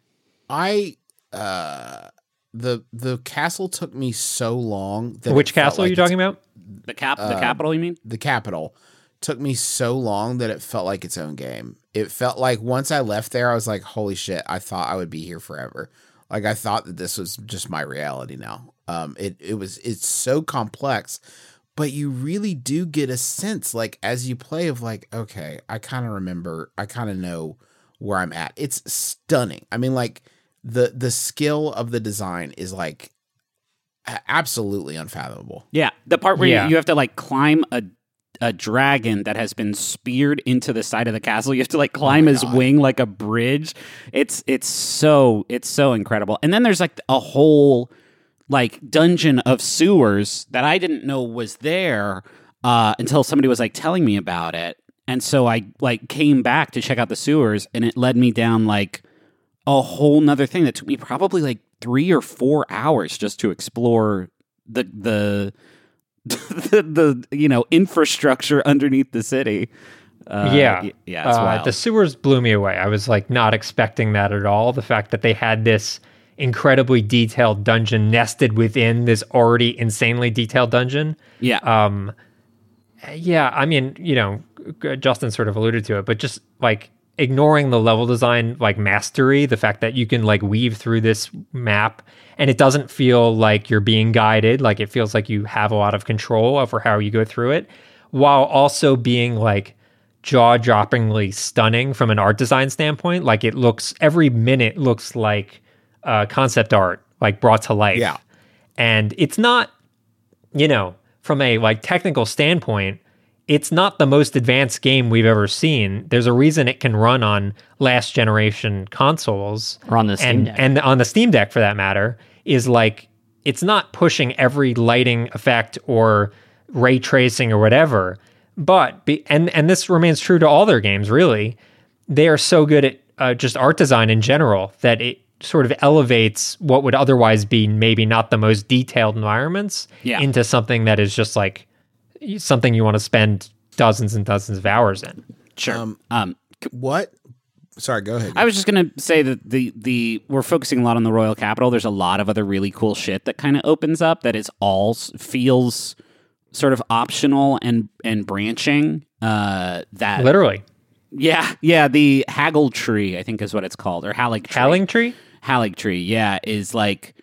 I uh the the castle took me so long that Which it felt castle are you talking about? The cap, uh, the capital. You mean? The capital took me so long that it felt like its own game. It felt like once I left there, I was like, "Holy shit!" I thought I would be here forever. Like I thought that this was just my reality now. Um, it it was it's so complex, but you really do get a sense, like as you play, of like, okay, I kind of remember, I kind of know where I'm at. It's stunning. I mean, like the the skill of the design is like absolutely unfathomable. Yeah, the part where Yeah. you, you have to like climb a a dragon that has been speared into the side of the castle. You have to like climb his God. wing like a bridge. It's it's so it's so incredible. And then there's like a whole like dungeon of sewers that I didn't know was there uh, until somebody was like telling me about it. And so I like came back to check out the sewers, and it led me down like a whole nother thing that took me probably like three or four hours just to explore the the the, the you know infrastructure underneath the city. Uh, yeah, yeah, Uh, wild. the sewers blew me away. I was like not expecting that at all. The fact that they had this incredibly detailed dungeon nested within this already insanely detailed dungeon. yeah, Um, yeah, I mean, you know, Justin sort of alluded to it, but just like ignoring the level design like mastery, the fact that you can like weave through this map and it doesn't feel like you're being guided, like it feels like you have a lot of control over how you go through it, while also being like jaw-droppingly stunning from an art design standpoint. Like it looks every minute looks like uh, concept art, like brought to life. Yeah. and it's not you know, from a like technical standpoint, it's not the most advanced game we've ever seen. There's a reason it can run on last generation consoles Or on the Steam and Deck. and on the Steam Deck for that matter is like it's not pushing every lighting effect or ray tracing or whatever. But be, and and this remains true to all their games really. They are so good at uh, just art design in general that it sort of elevates what would otherwise be maybe not the most detailed environments Yeah. into something that is just like something you want to spend dozens and dozens of hours in. sure. um, um, What? Sorry, go ahead. I was just gonna say that the the we're focusing a lot on the royal capital. There's a lot of other really cool shit that kind of opens up that is all feels sort of optional and and branching. Uh, that Literally. yeah yeah the haggle tree I think is what it's called or Haligtree. Halling Tree? Haligtree yeah is like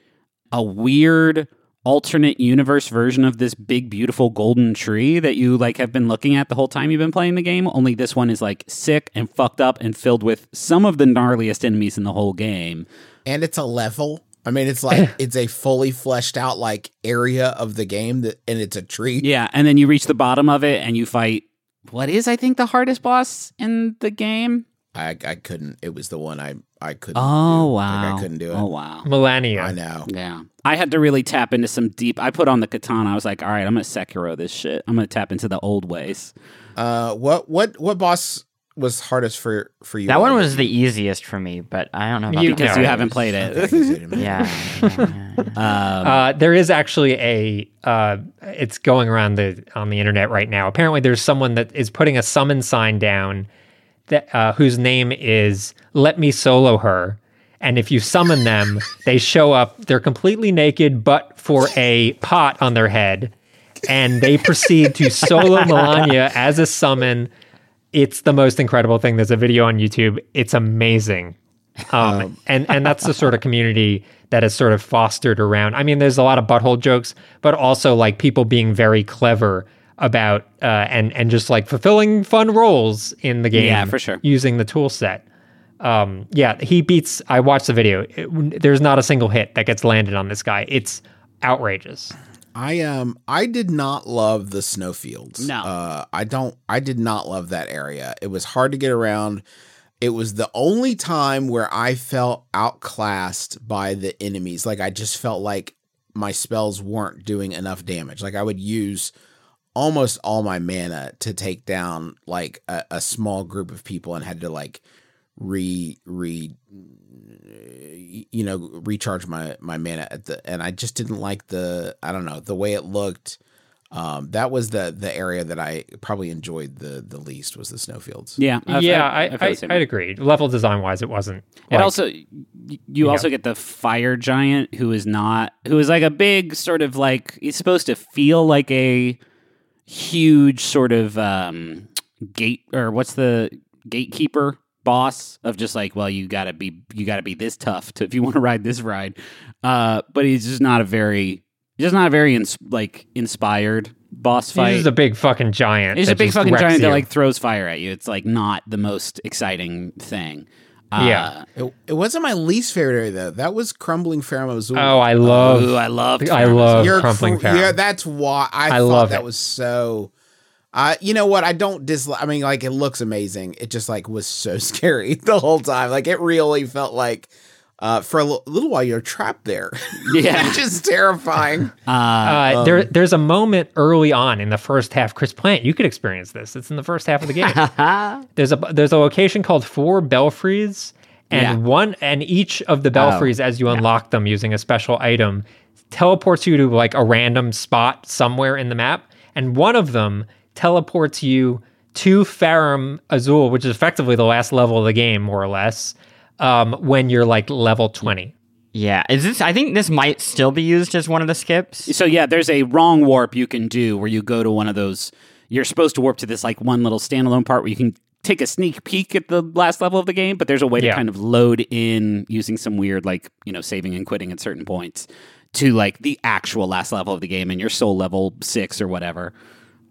a weird alternate universe version of this big beautiful golden tree that you like have been looking at the whole time you've been playing the game only this one is like sick and fucked up and filled with some of the gnarliest enemies in the whole game and it's a level. I mean, it's like it's a fully fleshed out like area of the game that, and it's a tree. yeah and then you reach the bottom of it and you fight what is i think the hardest boss in the game I I couldn't. It was the one I I couldn't. oh do. wow Like, I couldn't do it. oh wow Malenia. I know. Yeah. I had to really tap into some deep. I put on the katana. I was like, all right, I'm going to Sekiro this shit. I'm going to tap into the old ways. Uh, what what what boss was hardest for for you? that one was the easiest for me, but I don't know about You- Because you haven't played it. Yeah. yeah, yeah, yeah. um, Uh, there is actually a uh, it's going around the on the internet right now. Apparently, there's someone that is putting a summon sign down that uh, whose name is "Let Me Solo Her," and if you summon them, they show up. They're completely naked, but for a pot on their head, and they proceed to solo Malenia as a summon. It's the most incredible thing. There's a video on YouTube. It's amazing. Um, and and that's the sort of community that is sort of fostered around. I mean, there's a lot of butthole jokes, but also like people being very clever about uh, and and just like fulfilling fun roles in the game. Yeah, for sure. Using the tool set. Um, yeah, he beats. I watched the video. It- there's not a single hit that gets landed on this guy. It's outrageous. I um I did not love the snowfields. No. Uh I don't I did not love that area. It was hard to get around. It was the only time where I felt outclassed by the enemies. Like I just felt like my spells weren't doing enough damage. Like I would use almost all my mana to take down like a, a small group of people and had to like re re you know recharge my my mana at the and I just didn't like the I don't know the way it looked. Um, that was the the area that I probably enjoyed the the least was the snowfields. Yeah, I've- yeah, I, I, I I, I'd agree. Level design wise, it wasn't. It like- also y- you also get the fire giant who is not who is like a big sort of like he's supposed to feel like a huge sort of um gate or what's the gatekeeper boss of just like well you got to be you got to be this tough to if you want to ride this ride uh but he's just not a very just not a very ins- like inspired boss fight He's a big fucking giant. He's a big fucking giant that like throws fire at you. It's like not the most exciting thing. Uh, Yeah. It, it wasn't my least favorite area though. That was crumbling Farum Azula. Oh, I love. Ooh, I love. I love You're crumpling cr- Farum. Yeah, that's why I, I thought love that it. was so. Uh, you know what? I don't dislike. I mean, like it looks amazing. It just like was so scary the whole time. Like it really felt like uh, for a little while you're trapped there. Yeah. which is terrifying. Uh, Uh, there, there's a moment early on in the first half. Chris Plante, you could experience this. It's in the first half of the game. there's a there's a location called Four Belfries, and Yeah. one and each of the belfries, as you unlock them using a special item, teleports you to like a random spot somewhere in the map, and one of them teleports you to Farum Azul, which is effectively the last level of the game, more or less. Um, when you're like level twenty. Yeah, is this? I think this might still be used as one of the skips. so yeah, there's a wrong warp you can do where you go to one of those. You're supposed to warp to this like one little standalone part where you can take a sneak peek at the last level of the game, but there's a way Yeah. to kind of load in using some weird like you know saving and quitting at certain points to like the actual last level of the game, and you're soul level six or whatever.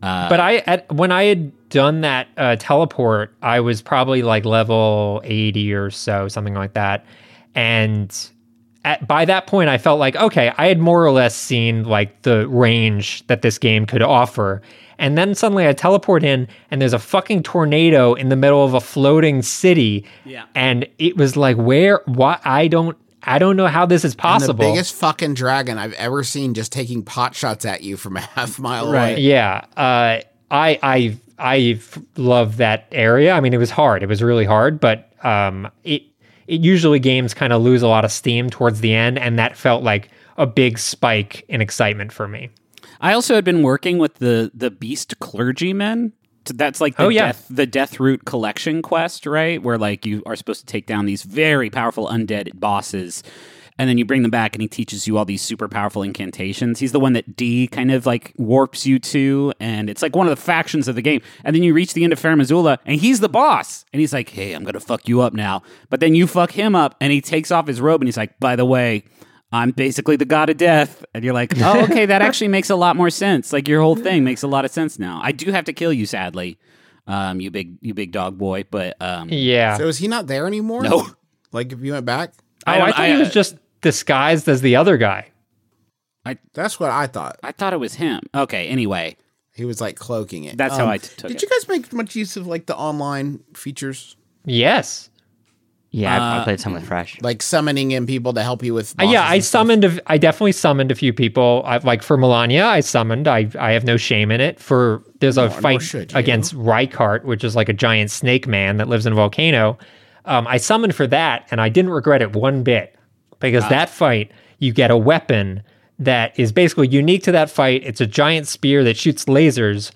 Uh, But I, at, when I had done that uh, teleport, I was probably like level 80 or so, something like that. And at, by that point, I felt like, okay, I had more or less seen like the range that this game could offer. And then suddenly I teleport in, and there's a fucking tornado in the middle of a floating city. Yeah. And it was like, where, what? I don't, I don't know how this is And possible. the biggest fucking dragon I've ever seen just taking pot shots at you from a half mile Right. away. Yeah, uh, I I I love that area. I mean, it was hard. It was really hard, but um, it it usually games kind of lose a lot of steam towards the end, and that felt like a big spike in excitement for me. I also had been working with the the Beast clergymen. That's like the Oh, yeah. death the Deathroot collection quest, right? Where like you are supposed to take down these very powerful undead bosses, and then you bring them back, and he teaches you all these super powerful incantations. He's the one that D kind of like warps you to, and it's like one of the factions of the game. And then you reach the end of Farum Azula, and he's the boss, and he's like, "Hey, I'm gonna fuck you up now." But then you fuck him up, and he takes off his robe, and he's like, "By the way." I'm basically the god of death. And you're like, oh, okay, that actually makes a lot more sense. Like your whole thing makes a lot of sense now. I do have to kill you, sadly, um, you big, you big dog boy. But um, Yeah. So is he not there anymore? No. Like if you went back, oh, I, don't- thought he was uh, just disguised as the other guy. I that's what I thought. I thought it was him. Okay, anyway, He was like cloaking it. Um, That's how I t- took Did it. you guys make much use of like the online features, Yes. Yeah, I, I Uh, played some with Frush. like summoning in people to help you with? Uh, yeah, I summoned. A, I definitely summoned a few people. I, like for Malenia, I summoned. I I have no shame in it. For there's a Nor- nor fight against Rykard, which is like a giant snake man that lives in a volcano. Um, I summoned for that, and I didn't regret it one bit because Ah. that fight you get a weapon that is basically unique to that fight. It's a giant spear that shoots lasers,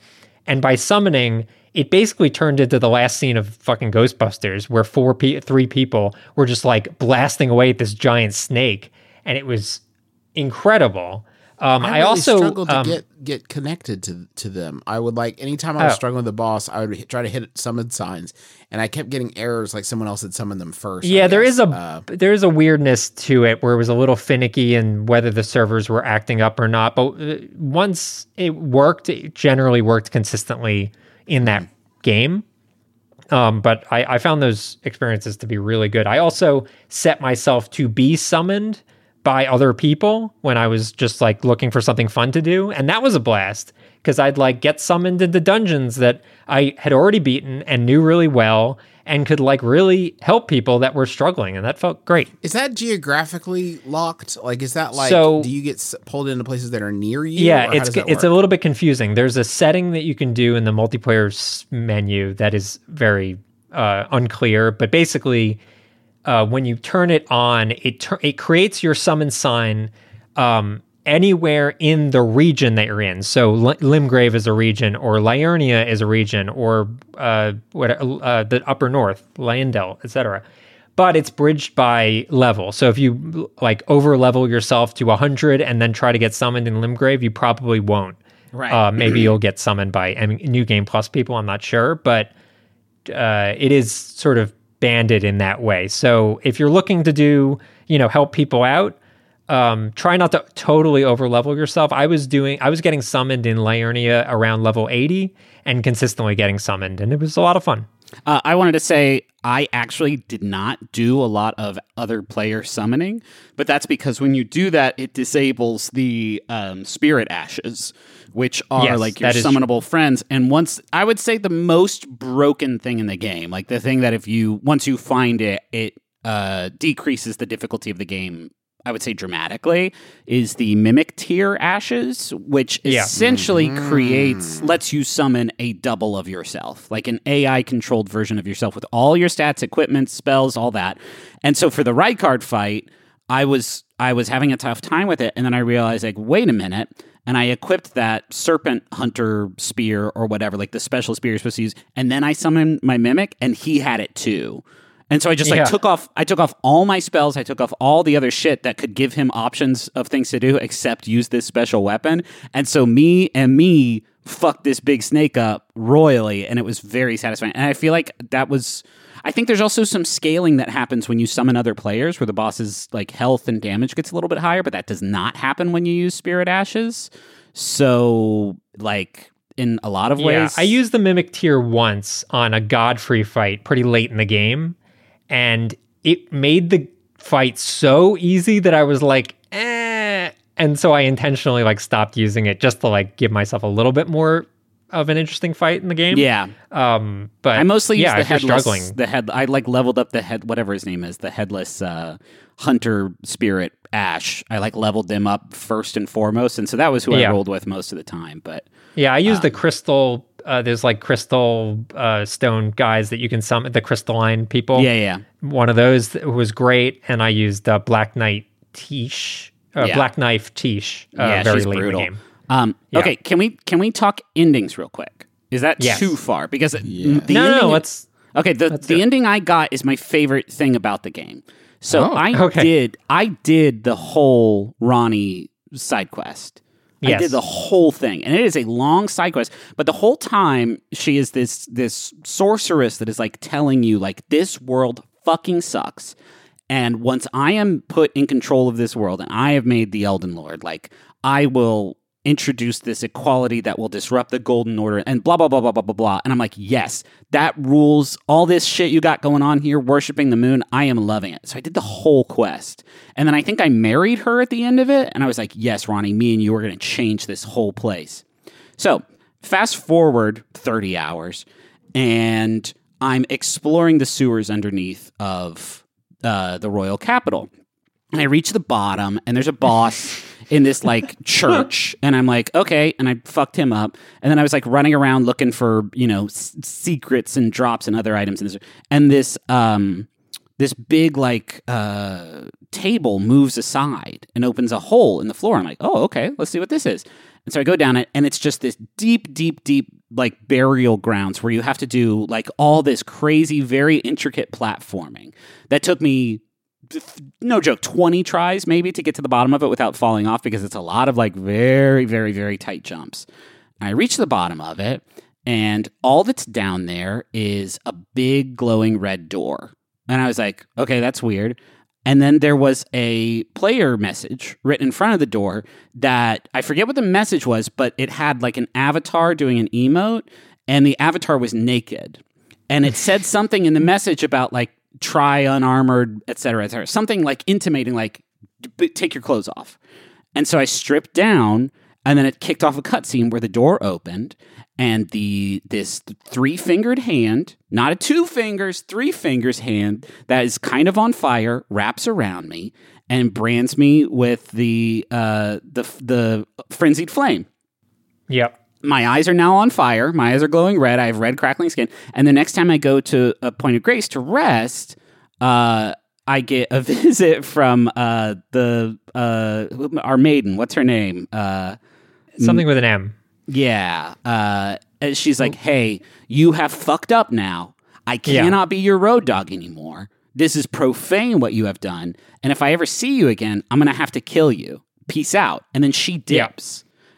and by summoning. It basically turned into the last scene of fucking Ghostbusters, where four, pe- three people were just like blasting away at this giant snake, and it was incredible. Um, I, I, also struggled to um, get get connected to to them. I would like anytime I was Oh. struggling with the boss, I would hit, try to hit summon signs, and I kept getting errors like someone else had summoned them first. Yeah, there is a Uh, there is a weirdness to it where it was a little finicky and whether the servers were acting up or not. But uh, once it worked, it generally worked consistently in that game. Um, but I, I found those experiences to be really good. I also set myself to be summoned by other people when I was just like looking for something fun to do. And that was a blast because I'd like get summoned into dungeons that I had already beaten and knew really well and could like really help people that were struggling. And that felt great. Is that geographically locked? Like, is that like, So- do you get pulled into places that are near you? Yeah, it's it's a little bit confusing. There's a setting that you can do in the multiplayer menu that is very uh, unclear, but basically, uh, when you turn it on, it it creates your summon sign um, anywhere in the region that you're in. So L- Limgrave is a region, or Liurnia is a region, or uh, what uh, the Upper North, Leyndell, etc. But it's bridged by level. So if you like over level yourself to 100 and then try to get summoned in Limgrave, you probably won't. Right. Uh, maybe you'll get summoned by mean, New Game Plus people. I'm not sure, but uh, it is sort of banded in that way. So if you're looking to do, you know, help people out, um, try not to totally over level yourself. I was doing, I was getting summoned in Liurnia around level 80 and consistently getting summoned, and it was a lot of fun. Uh, I wanted to say I actually did not do a lot of other player summoning, but that's because when you do that, it disables the um, spirit ashes, which are Yes, like your that is summonable friends. And once I would say the most broken thing in the game, like the thing that if you once you find it, it uh, decreases the difficulty of the game. I would say dramatically is the Mimic Tear ashes, which Yeah. essentially creates lets you summon a double of yourself, like an AI controlled version of yourself with all your stats, equipment, spells, all that. And so for the Rykard fight, I was I was having a tough time with it, and then I realized like, wait a minute. And I equipped that serpent hunter spear or whatever, like the special spear you're supposed to use, and then I summoned my mimic, and he had it too. And so I just like Yeah. took off I took off all my spells, I took off all the other shit that could give him options of things to do except use this special weapon. And so me and me fucked this big snake up royally and it was very satisfying. And I feel like that was I think there's also some scaling that happens when you summon other players where the boss's like health and damage gets a little bit higher, but that does not happen when you use spirit ashes. So like in a lot of ways Yeah, I used the Mimic Tear once on a Godfrey fight pretty late in the game, and it made the fight so easy that I was like, eh. And so I intentionally like stopped using it just to like give myself a little bit more of an interesting fight in the game. Yeah. Um, but I mostly use yeah, the if headless. struggling. The head. I like leveled up the head, whatever his name is, the headless uh, hunter spirit Ash. I like leveled them up first and foremost, and so that was who Yeah. I rolled with most of the time. But Yeah, I use Um, the crystal. Uh, there's like crystal uh, stone guys that you can summon, the crystalline people. yeah, yeah, one of those was great, and I used uh, Black Knight Tiche, uh, Yeah. Black Knife Tiche, uh, yeah, very she's late brutal. in the game. Um, Yeah. Okay, can we can we talk endings real quick? Is that Yes. too far? Because Yeah. the no, no, ending, no, let's. Okay, the do the ending I got is my favorite thing about the game. So Oh, I okay. did I did the whole Ranni side quest. I did the whole thing, and it is a long side quest. But the whole time, she is this this sorceress that is like telling you like this world fucking sucks. And once I am put in control of this world, and I have made the Elden Lord, like I will introduce this equality that will disrupt the golden order and blah blah blah blah blah blah blah. And i'm like yes that rules all this shit you got going on here worshiping the moon. I am loving it. So i did the whole quest. And then i think i married her at the end of it. And i was like yes Ranni me and you are going to change this whole place. So fast forward 30 hours and i'm exploring the sewers underneath of uh, the royal capital. And I reach the bottom, and there's a boss in this like church, and I'm like, okay, and I fucked him up, and then I was like running around looking for you know s- secrets and drops and other items, and this, and this um this big like uh table moves aside and opens a hole in the floor. I'm like, oh, okay, let's see what this is. And so I go down it, and it's just this deep, deep, deep like burial grounds where you have to do like all this crazy, very intricate platforming that took me no joke 20 tries maybe to get to the bottom of it without falling off because it's a lot of like very very very tight jumps. I reach the bottom of it and all that's down there is a big glowing red door. And i was like okay that's weird. And then there was a player message written in front of the door that i forget what the message was but it had like an avatar doing an emote and the avatar was naked. And it said something in the message about like try unarmored, et cetera, et cetera. Something like intimating like take your clothes off. And so I stripped down, and then it kicked off a cutscene where the door opened, and the this three fingered hand, not a two fingers, three fingers hand that is kind of on fire, wraps around me and brands me with the uh, the the frenzied flame Yep. My eyes are now on fire. My eyes are glowing red. I have red crackling skin. And the next time I go to a point of grace to rest, uh, I get a visit from uh, the uh, our maiden. What's her name? Uh, Something with an M. yeah. Uh, and she's like, "Hey, you have fucked up now. I cannot be your road dog anymore. This is profane what you have done. And if I ever see you again, I'm gonna have to kill you. Peace out." And then she Yeah.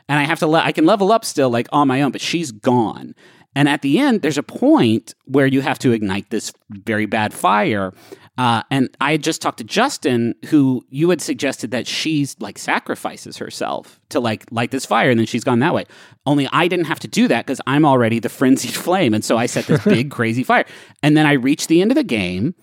And I have to. Le- I can level up still, like on my own, but she's gone. And at the end, there's a point where you have to ignite this very bad fire. Uh, and I had just talked to Justin, who you had suggested that she's like sacrifices herself to like light this fire, and then she's gone that way. Only I didn't have to do that because I'm already the frenzied flame, and so I set this big crazy fire. And then I reach the end of the game,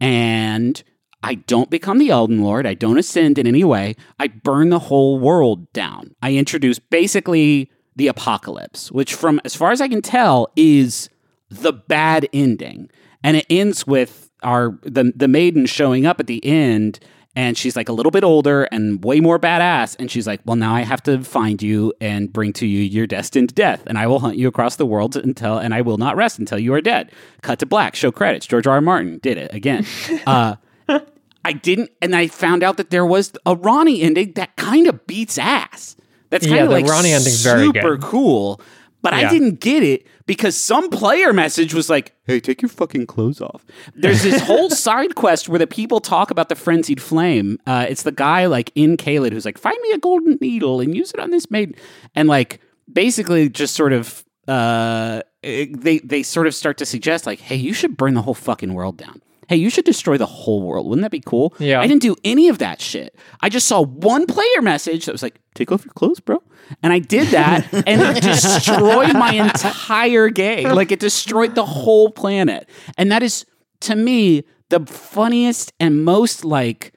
and I don't become the Elden Lord. I don't ascend in any way. I burn the whole world down. I introduce basically the apocalypse, which, from as far as I can tell, is the bad ending. And it ends with our the the maiden showing up at the end and she's like a little bit older and way more badass and she's like well now i have to find you and bring to you your destined death and i will hunt you across the world until and i will not rest until you are dead cut to black show credits george r. R. martin did it again uh I didn't, and I found out that there was a Ranni ending that kind of beats ass. That's kind Yeah, of like Ranni ending's very super good. cool. But I didn't get it because some player message was like, "Hey, take your fucking clothes off." There's this whole side quest where the people talk about the frenzied flame. Uh, it's the guy like in Caelid who's like, "Find me a golden needle and use it on this maiden," and like basically just sort of uh, they they sort of start to suggest like, "Hey, you should burn the whole fucking world down." Hey, you should destroy the whole world. Wouldn't that be cool? Yeah. I didn't do any of that shit. I just saw one player message that was like, take off your clothes, bro. And I did that and it destroyed my entire game. Like it destroyed the whole planet. And that is to me the funniest and most like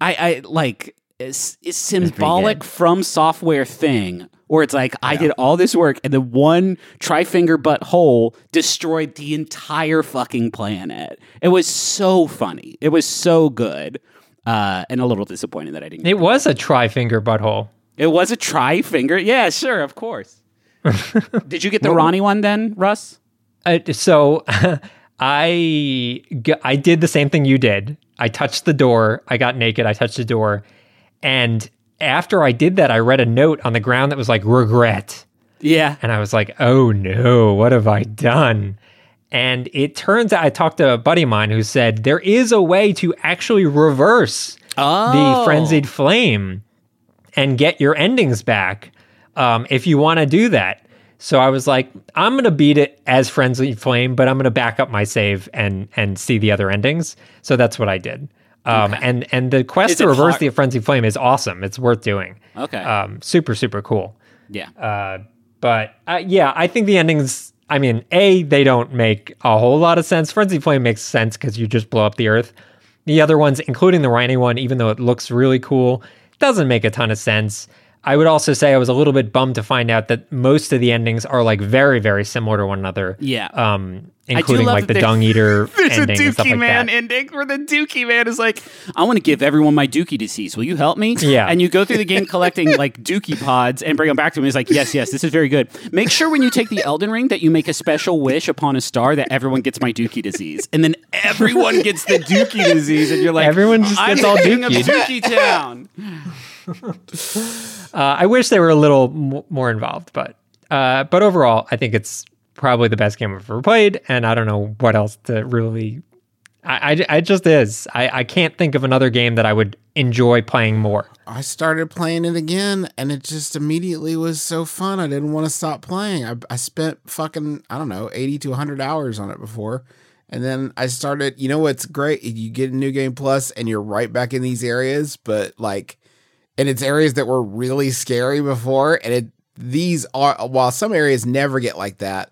I, I like is, is symbolic FromSoftware thing where it's like I did all this work and the one tri-finger butt hole destroyed the entire fucking planet. It was so funny. It was so good. Uh, and a little disappointed that I didn't. It was a tri finger butthole. It was a tri-finger. Yeah, sure, of course. did you get the Ranni one then, Russ? Uh, so I did the same thing you did. I touched the door. I got naked. I touched the door, and after I did that, I read a note on the ground that was like regret, Yeah. and I was like, oh no, what have I done? And it turns out I talked to a buddy of mine who said there is a way to actually reverse Oh. the frenzied flame and get your endings back um, if you want to do that. So I was like, I'm going to beat it as frenzied flame, but I'm going to back up my save and and see the other endings. So that's what I did. Um, and and the quest Is to reverse hard- the frenzied flame is awesome. It's worth doing. Okay. Um, super super cool. yeah. Uh, but uh, yeah, I think the endings. I mean, a they don't make a whole lot of sense. Frenzy Flame makes sense because you just blow up the Earth. The other ones, including the Ranni one, even though it looks really cool, doesn't make a ton of sense. I would also say I was a little bit bummed to find out that most of the endings are like very, very similar to one another. Yeah. Um, including like the Dung Eater There's a ending and stuff Dookie like Man that. ending where the Dookie Man is like, I want to give everyone my Dookie disease. Will you help me? Yeah. And you go through the game collecting like Dookie pods and bring them back to him. He's like, yes, yes, this is very good. Make sure when you take the Elden Ring that you make a special wish upon a star that everyone gets my Dookie disease. And then everyone gets the Dookie disease. And you're like, Everyone just I'm gets all king of Dookied." Dookie Town. Uh, I wish they were a little m- more involved, but uh, but overall, I think it's probably the best game I've ever played, and I don't know what else to really. I, I, just is. I, I can't think of another game that I would enjoy playing more. I started playing it again, and it just immediately was so fun. I didn't want to stop playing. I, I spent fucking I don't know eighty to hundred hours on it before, and then I started. You know what's great? You get a new game plus, and you're right back in these areas, but like, and it's areas that were really scary before, and it these are while some areas never get like that.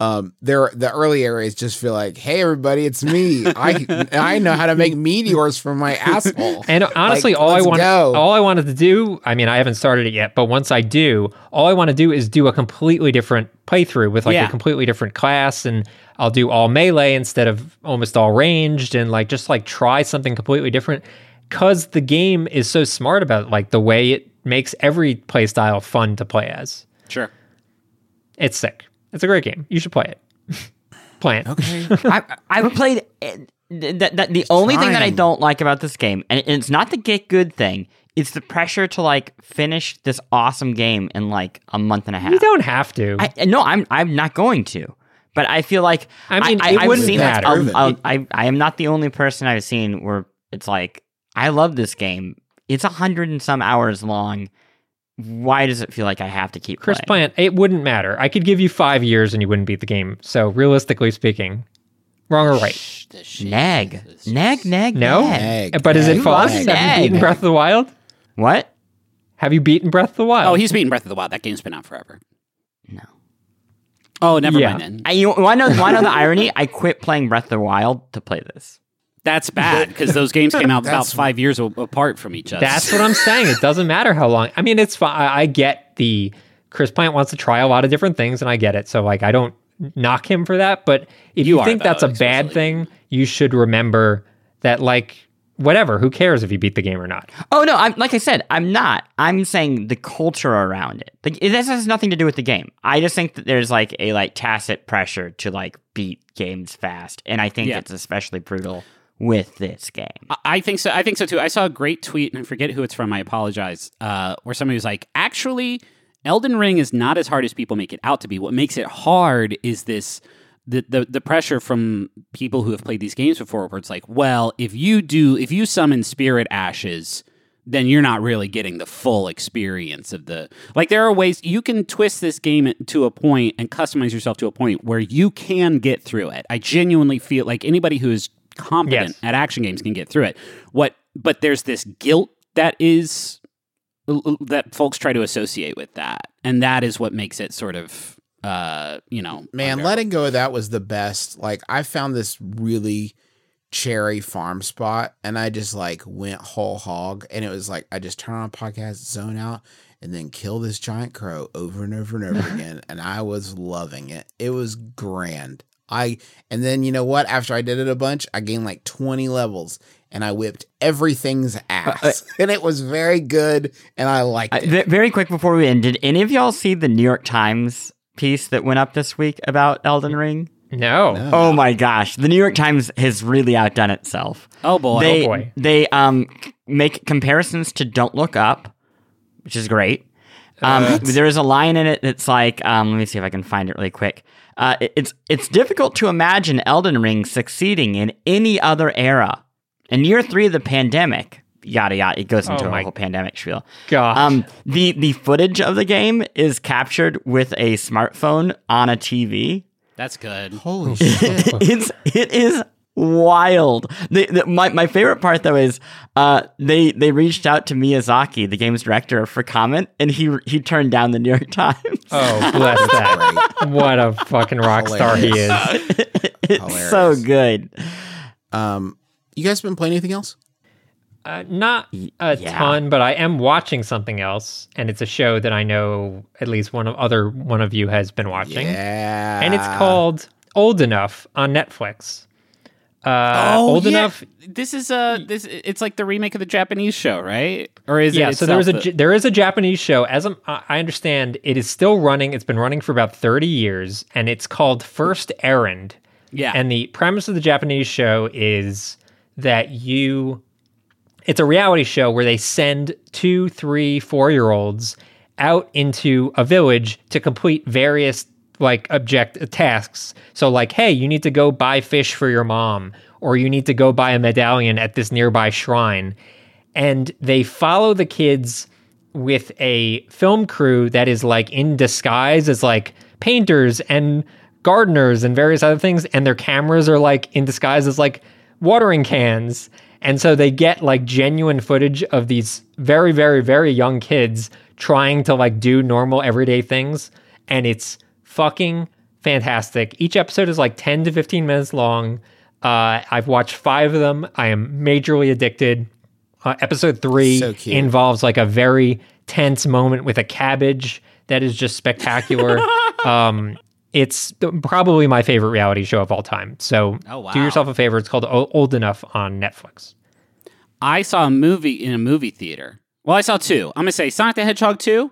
Um, there the early areas just feel like, hey everybody, it's me. I I know how to make meteors from my asshole. And honestly, Like, all I want, go. all I wanted to do, I mean, I haven't started it yet, but once I do, all I want to do is do a completely different playthrough with like Yeah. a completely different class, and I'll do all melee instead of almost all ranged, and like just like try something completely different, because the game is so smart about like the way it makes every playstyle fun to play as. Sure. It's sick. It's a great game. You should play it. play it. Okay. I I've played it- that, that the only thing that I don't like about this game, and it's not the get good thing, it's the pressure to like finish this awesome game in like a month and a half. You don't have to. I no, I'm I'm not going to. But I feel like I mean, I, it have wouldn't seen that. matter. I'll- I'll- I I am not the only person I've seen where it's like I love this game. It's a hundred and some hours long. Why does it feel like I have to keep Chris playing? Plante, it wouldn't matter. I could give you five years and you wouldn't beat the game. So realistically speaking, wrong or right? Nag, nag, nag, No, nag. Nag, but is it nag, false? nag. Have you beaten Nag. Breath of the Wild? What? Have you beaten Breath of the Wild? Oh, he's beaten Breath of the Wild. That game's been out forever. No. Oh, never Yeah. mind then. I, you want to know, want to know the irony? I quit playing Breath of the Wild to play this. That's bad because those games came out about five years a- apart from each other. That's what I'm saying. It doesn't matter how long. I mean, it's fine. I I get the Chris Plante wants to try a lot of different things, and I get it. So like, I don't knock him for that. But if You you, are, think that's a though, bad thing, you should remember that like whatever. Who cares if you beat the game or not? Oh no! I'm like I said, I'm not. I'm saying the culture around it. Like this has nothing to do with the game. I just think that there's like a like tacit pressure to like beat games fast, and I think Yeah. it's especially brutal with this game. I- think so. I think so too. I saw a great tweet, and I forget who it's from. I apologize. Uh, where somebody was like, "Actually, Elden Ring is not as hard as people make it out to be. What makes it hard is this." The, the the pressure from people who have played these games before where it's like well if you do if you summon spirit ashes then you're not really getting the full experience of the like there are ways you can twist this game to a point and customize yourself to a point where you can get through it i genuinely feel like anybody who is competent Yes. at action games can get through it what but there's this guilt that is that folks try to associate with that and that is what makes it sort of uh you know Man, under- letting go of that was the best. Like I found this really cherry farm spot and I just like went whole hog and it was like I just turn on a podcast, zone out, and then kill this giant crow over and over and over again. And I was loving it. It was grand. I and then you know what? After I did it a bunch, I gained like 20 levels and I whipped everything's ass. and it was very good and I liked I, it. ve- very quick before we end, did any of y'all see the New York Times piece that went up this week about Elden Ring? No. No. Oh my gosh, the New York Times has really outdone itself. oh boy they Oh, boy. they um make comparisons to Don't Look Up, which is great. Um, there is a line in it that's like, um, let me see if I can find it really quick. Uh, it's it's difficult to imagine Elden Ring succeeding in any other era. In year three of the pandemic, yada yada, it goes into Oh a whole pandemic spiel. Gosh. Um, the the footage of the game is captured with a smartphone on a TV. that's good Holy shit. it's it is wild. The, the, my my favorite part though is uh they they reached out to Miyazaki, the game's director, for comment, and he he turned down the New York Times. oh, bless that. what a fucking rock star he is. it's so good. Um you guys been playing anything else? Uh, not a yeah. ton, but I am watching something else, and it's a show that I know at least one of other one of you has been watching, Yeah. and it's called Old Enough on Netflix. Uh, old Oh, yeah. enough. This is uh this it's like the remake of the Japanese show, right? Or is it? Yeah, so there was a the- there is a Japanese show. As I'm, I I understand, it is still running. It's been running for about thirty years, and it's called First Errand. yeah, And the premise of the Japanese show is that you it's a reality show where they send two, three, four year olds out into a village to complete various like object uh, tasks. So like, hey, you need to go buy fish for your mom, or you need to go buy a medallion at this nearby shrine. And they follow the kids with a film crew that is like in disguise as like painters and gardeners and various other things and their cameras are like in disguise as like watering cans and so they get like genuine footage of these very very very young kids trying to like do normal everyday things and it's fucking fantastic. Each episode is like 10 to 15 minutes long. Uh, I've watched five of them. I am majorly addicted. Uh, episode three So involves like a very tense moment with a cabbage that is just spectacular. um, it's probably my favorite reality show of all time. So Oh, wow. do yourself a favor. It's called O- Old Enough on Netflix. I saw a movie in a movie theater. Well, I saw two. I'm gonna say Sonic the Hedgehog two.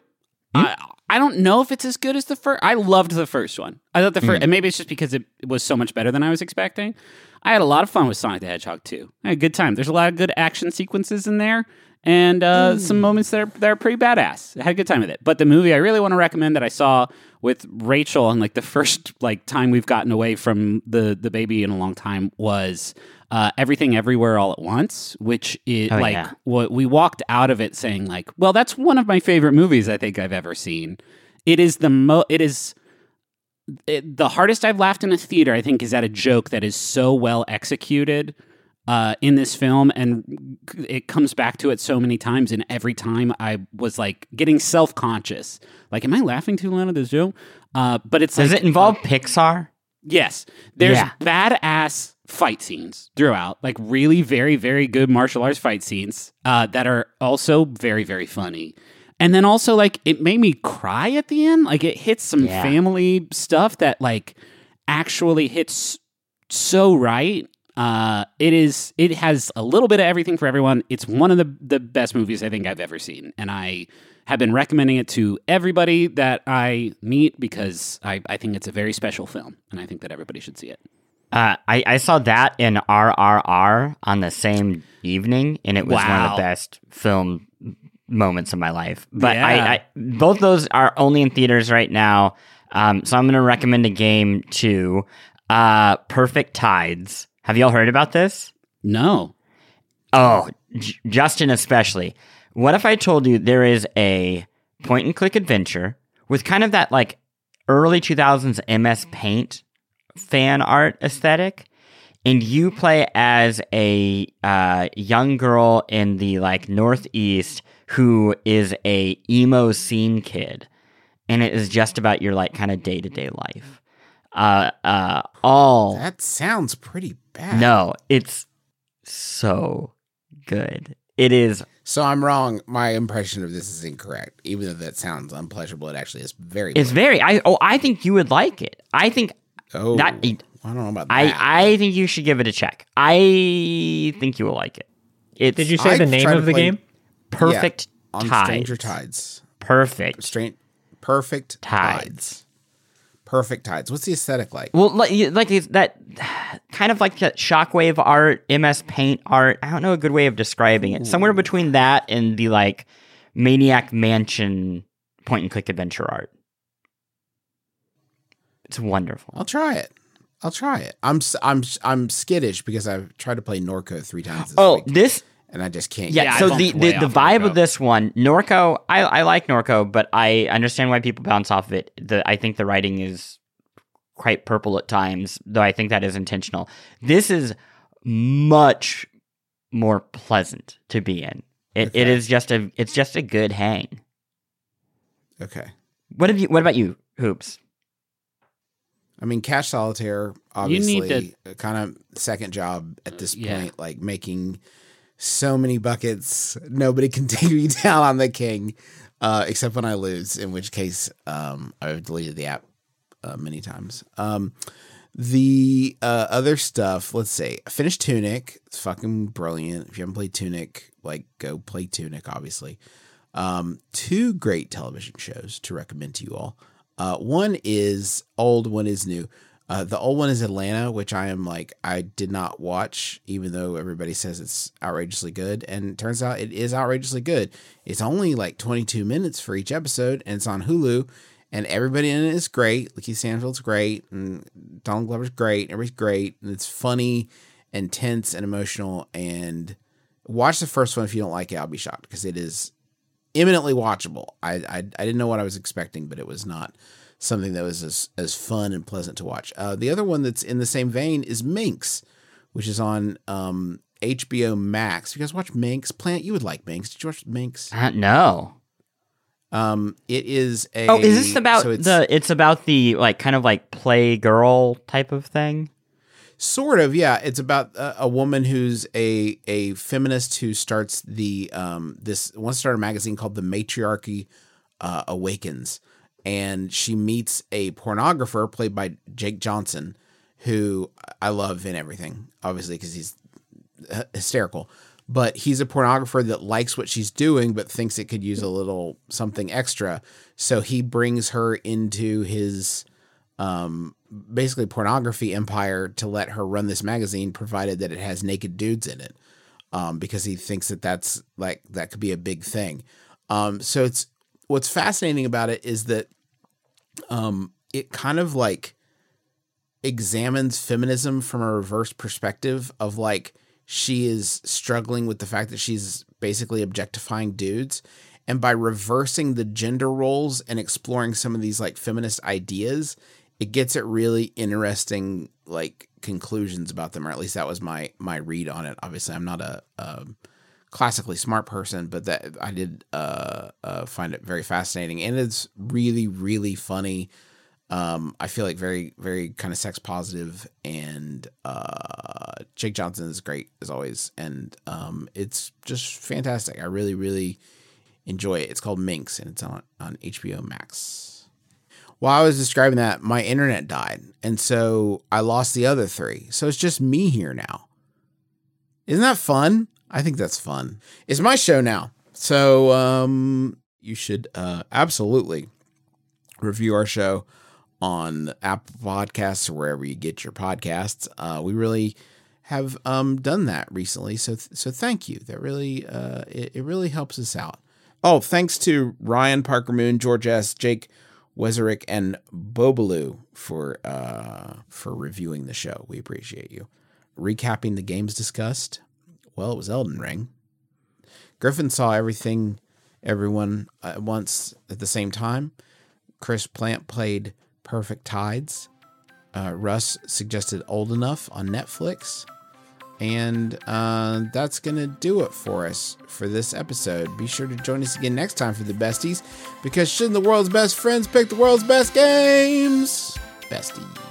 I I don't know if it's as good as the first. I loved the first one. I thought the first, mm. and maybe it's just because it was so much better than I was expecting. I had a lot of fun with Sonic the Hedgehog two. I had a good time. There's a lot of good action sequences in there, and uh, some moments that are that are pretty badass. I had a good time with it. But the movie I really want to recommend that I saw with Rachel on like the first like time we've gotten away from the the baby in a long time was uh, Everything Everywhere All at Once, which is Oh, like yeah. what we walked out of it saying like, well, that's one of my favorite movies I think I've ever seen. It is the mo. It is it, the hardest I've laughed in a theater. I think is at a joke that is so well executed uh, in this film, and it comes back to it so many times. And every time I was like getting self conscious, like, am I laughing too loud at this joke? Uh, but it's Does like, it involve Pixar? Yes. There's Yeah. badass fight scenes throughout, like really very, very good martial arts fight scenes uh, that are also very, very funny. And then also, like, it made me cry at the end. Like, it hits some Yeah. family stuff that, like, actually hits so right. Uh, it is. It has a little bit of everything for everyone. It's one of the the best movies I think I've ever seen, and I have been recommending it to everybody that I meet because I, I think it's a very special film, and I think that everybody should see it. Uh, I, I saw that in RRR on the same evening, and it was one of the best film moments of my life. But Yeah. I, I both those are only in theaters right now. Um, so I'm going to recommend a game to uh, Perfect Tides. Have y'all heard about this? No, Oh, J- Justin especially. What if I told you there is a point and click adventure with kind of that like early 2000s MS Paint fan art aesthetic? And you play as a uh, young girl in the like Northeast who is a emo scene kid, and it is just about your like kind of day to day life. Uh, uh, all That sounds pretty bad. no, it's so good. It is. So I'm wrong. My impression of this is incorrect. Even though that sounds unpleasurable, it actually is very. It's very. I oh, I think you would like it. I think. oh, not- I don't know about that. I I think you should give it a check. I think you will like it. It's Did you say I the name of the play- game? perfect on tides? Stranger Tides. Perfect. Strange, perfect Tides. tides. Perfect tides. What's the aesthetic like? Well, like, like that kind of like that shockwave art, MS Paint art. I don't know a good way of describing it. Somewhere hmm. between that and the like Maniac Mansion point and click adventure art. It's wonderful. I'll try it. I'll try it. I'm I'm I'm skittish because I've tried to play Norco three times this Oh, week, this and I just can't. Yeah, Yeah, so the, the, the vibe Norco. of this one, Norco, I, I like Norco, but I understand why people bounce off of it. The I think the writing is quite purple at times, though I think that is intentional. This is much more pleasant to be in. It, it Okay. is just a it's just a good hang. Okay. What have you what about you, Hoops? I mean, Cash Solitaire, You need obviously, kind of second job at this yeah. point, like making so many buckets. Nobody can take me down on the king, uh, except when I lose, in which case um, I've deleted the app uh, many times. Um, the uh, other stuff, let's say, I finished Tunic. It's fucking brilliant. If you haven't played Tunic, like go play Tunic, obviously. Um, two great television shows to recommend to you all. Uh, one is old, one is new. Uh, the old one is Atlanta, which I am like, I did not watch, even though everybody says it's outrageously good. And turns out it is outrageously good. It's only like 22 minutes for each episode, and it's on Hulu. And everybody in it is great. Lakeith Stanfield's great, and Donald Glover's great. Everybody's great, and it's funny, and tense, and emotional. And watch the first one if you don't like it. I'll be shocked because it is eminently watchable. I, I I didn't know what I was expecting, but it was not something that was as as fun and pleasant to watch. Uh, the other one that's in the same vein is Minx, which is on um, HBO Max. You guys watch Minx? Plante, you would like Minx. Did you watch Minx? Uh, no. Um, it is a. Oh, is this about so it's the? It's about the like kind of like play girl type of thing. Sort of, yeah. It's about a, a woman who's a a feminist who starts the um this wants to start a magazine called The Matriarchy uh, Awakens, and she meets a pornographer played by Jake Johnson, who I love in everything, obviously because he's hysterical. But he's a pornographer that likes what she's doing, but thinks it could use a little something extra. So he brings her into his um, basically pornography empire to let her run this magazine, provided that it has naked dudes in it, um, because he thinks that that's like that could be a big thing. Um, so it's what's fascinating about it is that um, it kind of like examines feminism from a reverse perspective of like she is struggling with the fact that she's basically objectifying dudes. And by reversing the gender roles and exploring some of these like feminist ideas it gets at really interesting like conclusions about them or at least that was my my read on it. Obviously i'm not a, a classically smart person but that i did uh, uh find it very fascinating and it's really really funny um, I feel like very, very kind of sex positive, and uh, Jake Johnson is great as always, and um, it's just fantastic. I really, really enjoy it. It's called Minx, and it's on on HBO Max. While I was describing that, my internet died, and so I lost the other three. So it's just me here now. Isn't that fun? I think that's fun. It's my show now, so um, you should uh, absolutely review our show on Apple Podcasts or wherever you get your podcasts. Uh, we really have um, done that recently, so so thank you. That really uh, it, it really helps us out. Oh, thanks to Ryan Parker Moon, George S, Jake Wezerick, and Bobaloo for uh, for reviewing the show. We appreciate you. Recapping the games discussed. Well, it was Elden Ring. Griffin saw everything, everyone at once at the same time. Chris Plante played Perfect Tides. Uh, Russ suggested Old Enough on Netflix. And uh, that's going to do it for us for this episode. Be sure to join us again next time for the besties, because shouldn't the world's best friends pick the world's best games? Besties. Besties!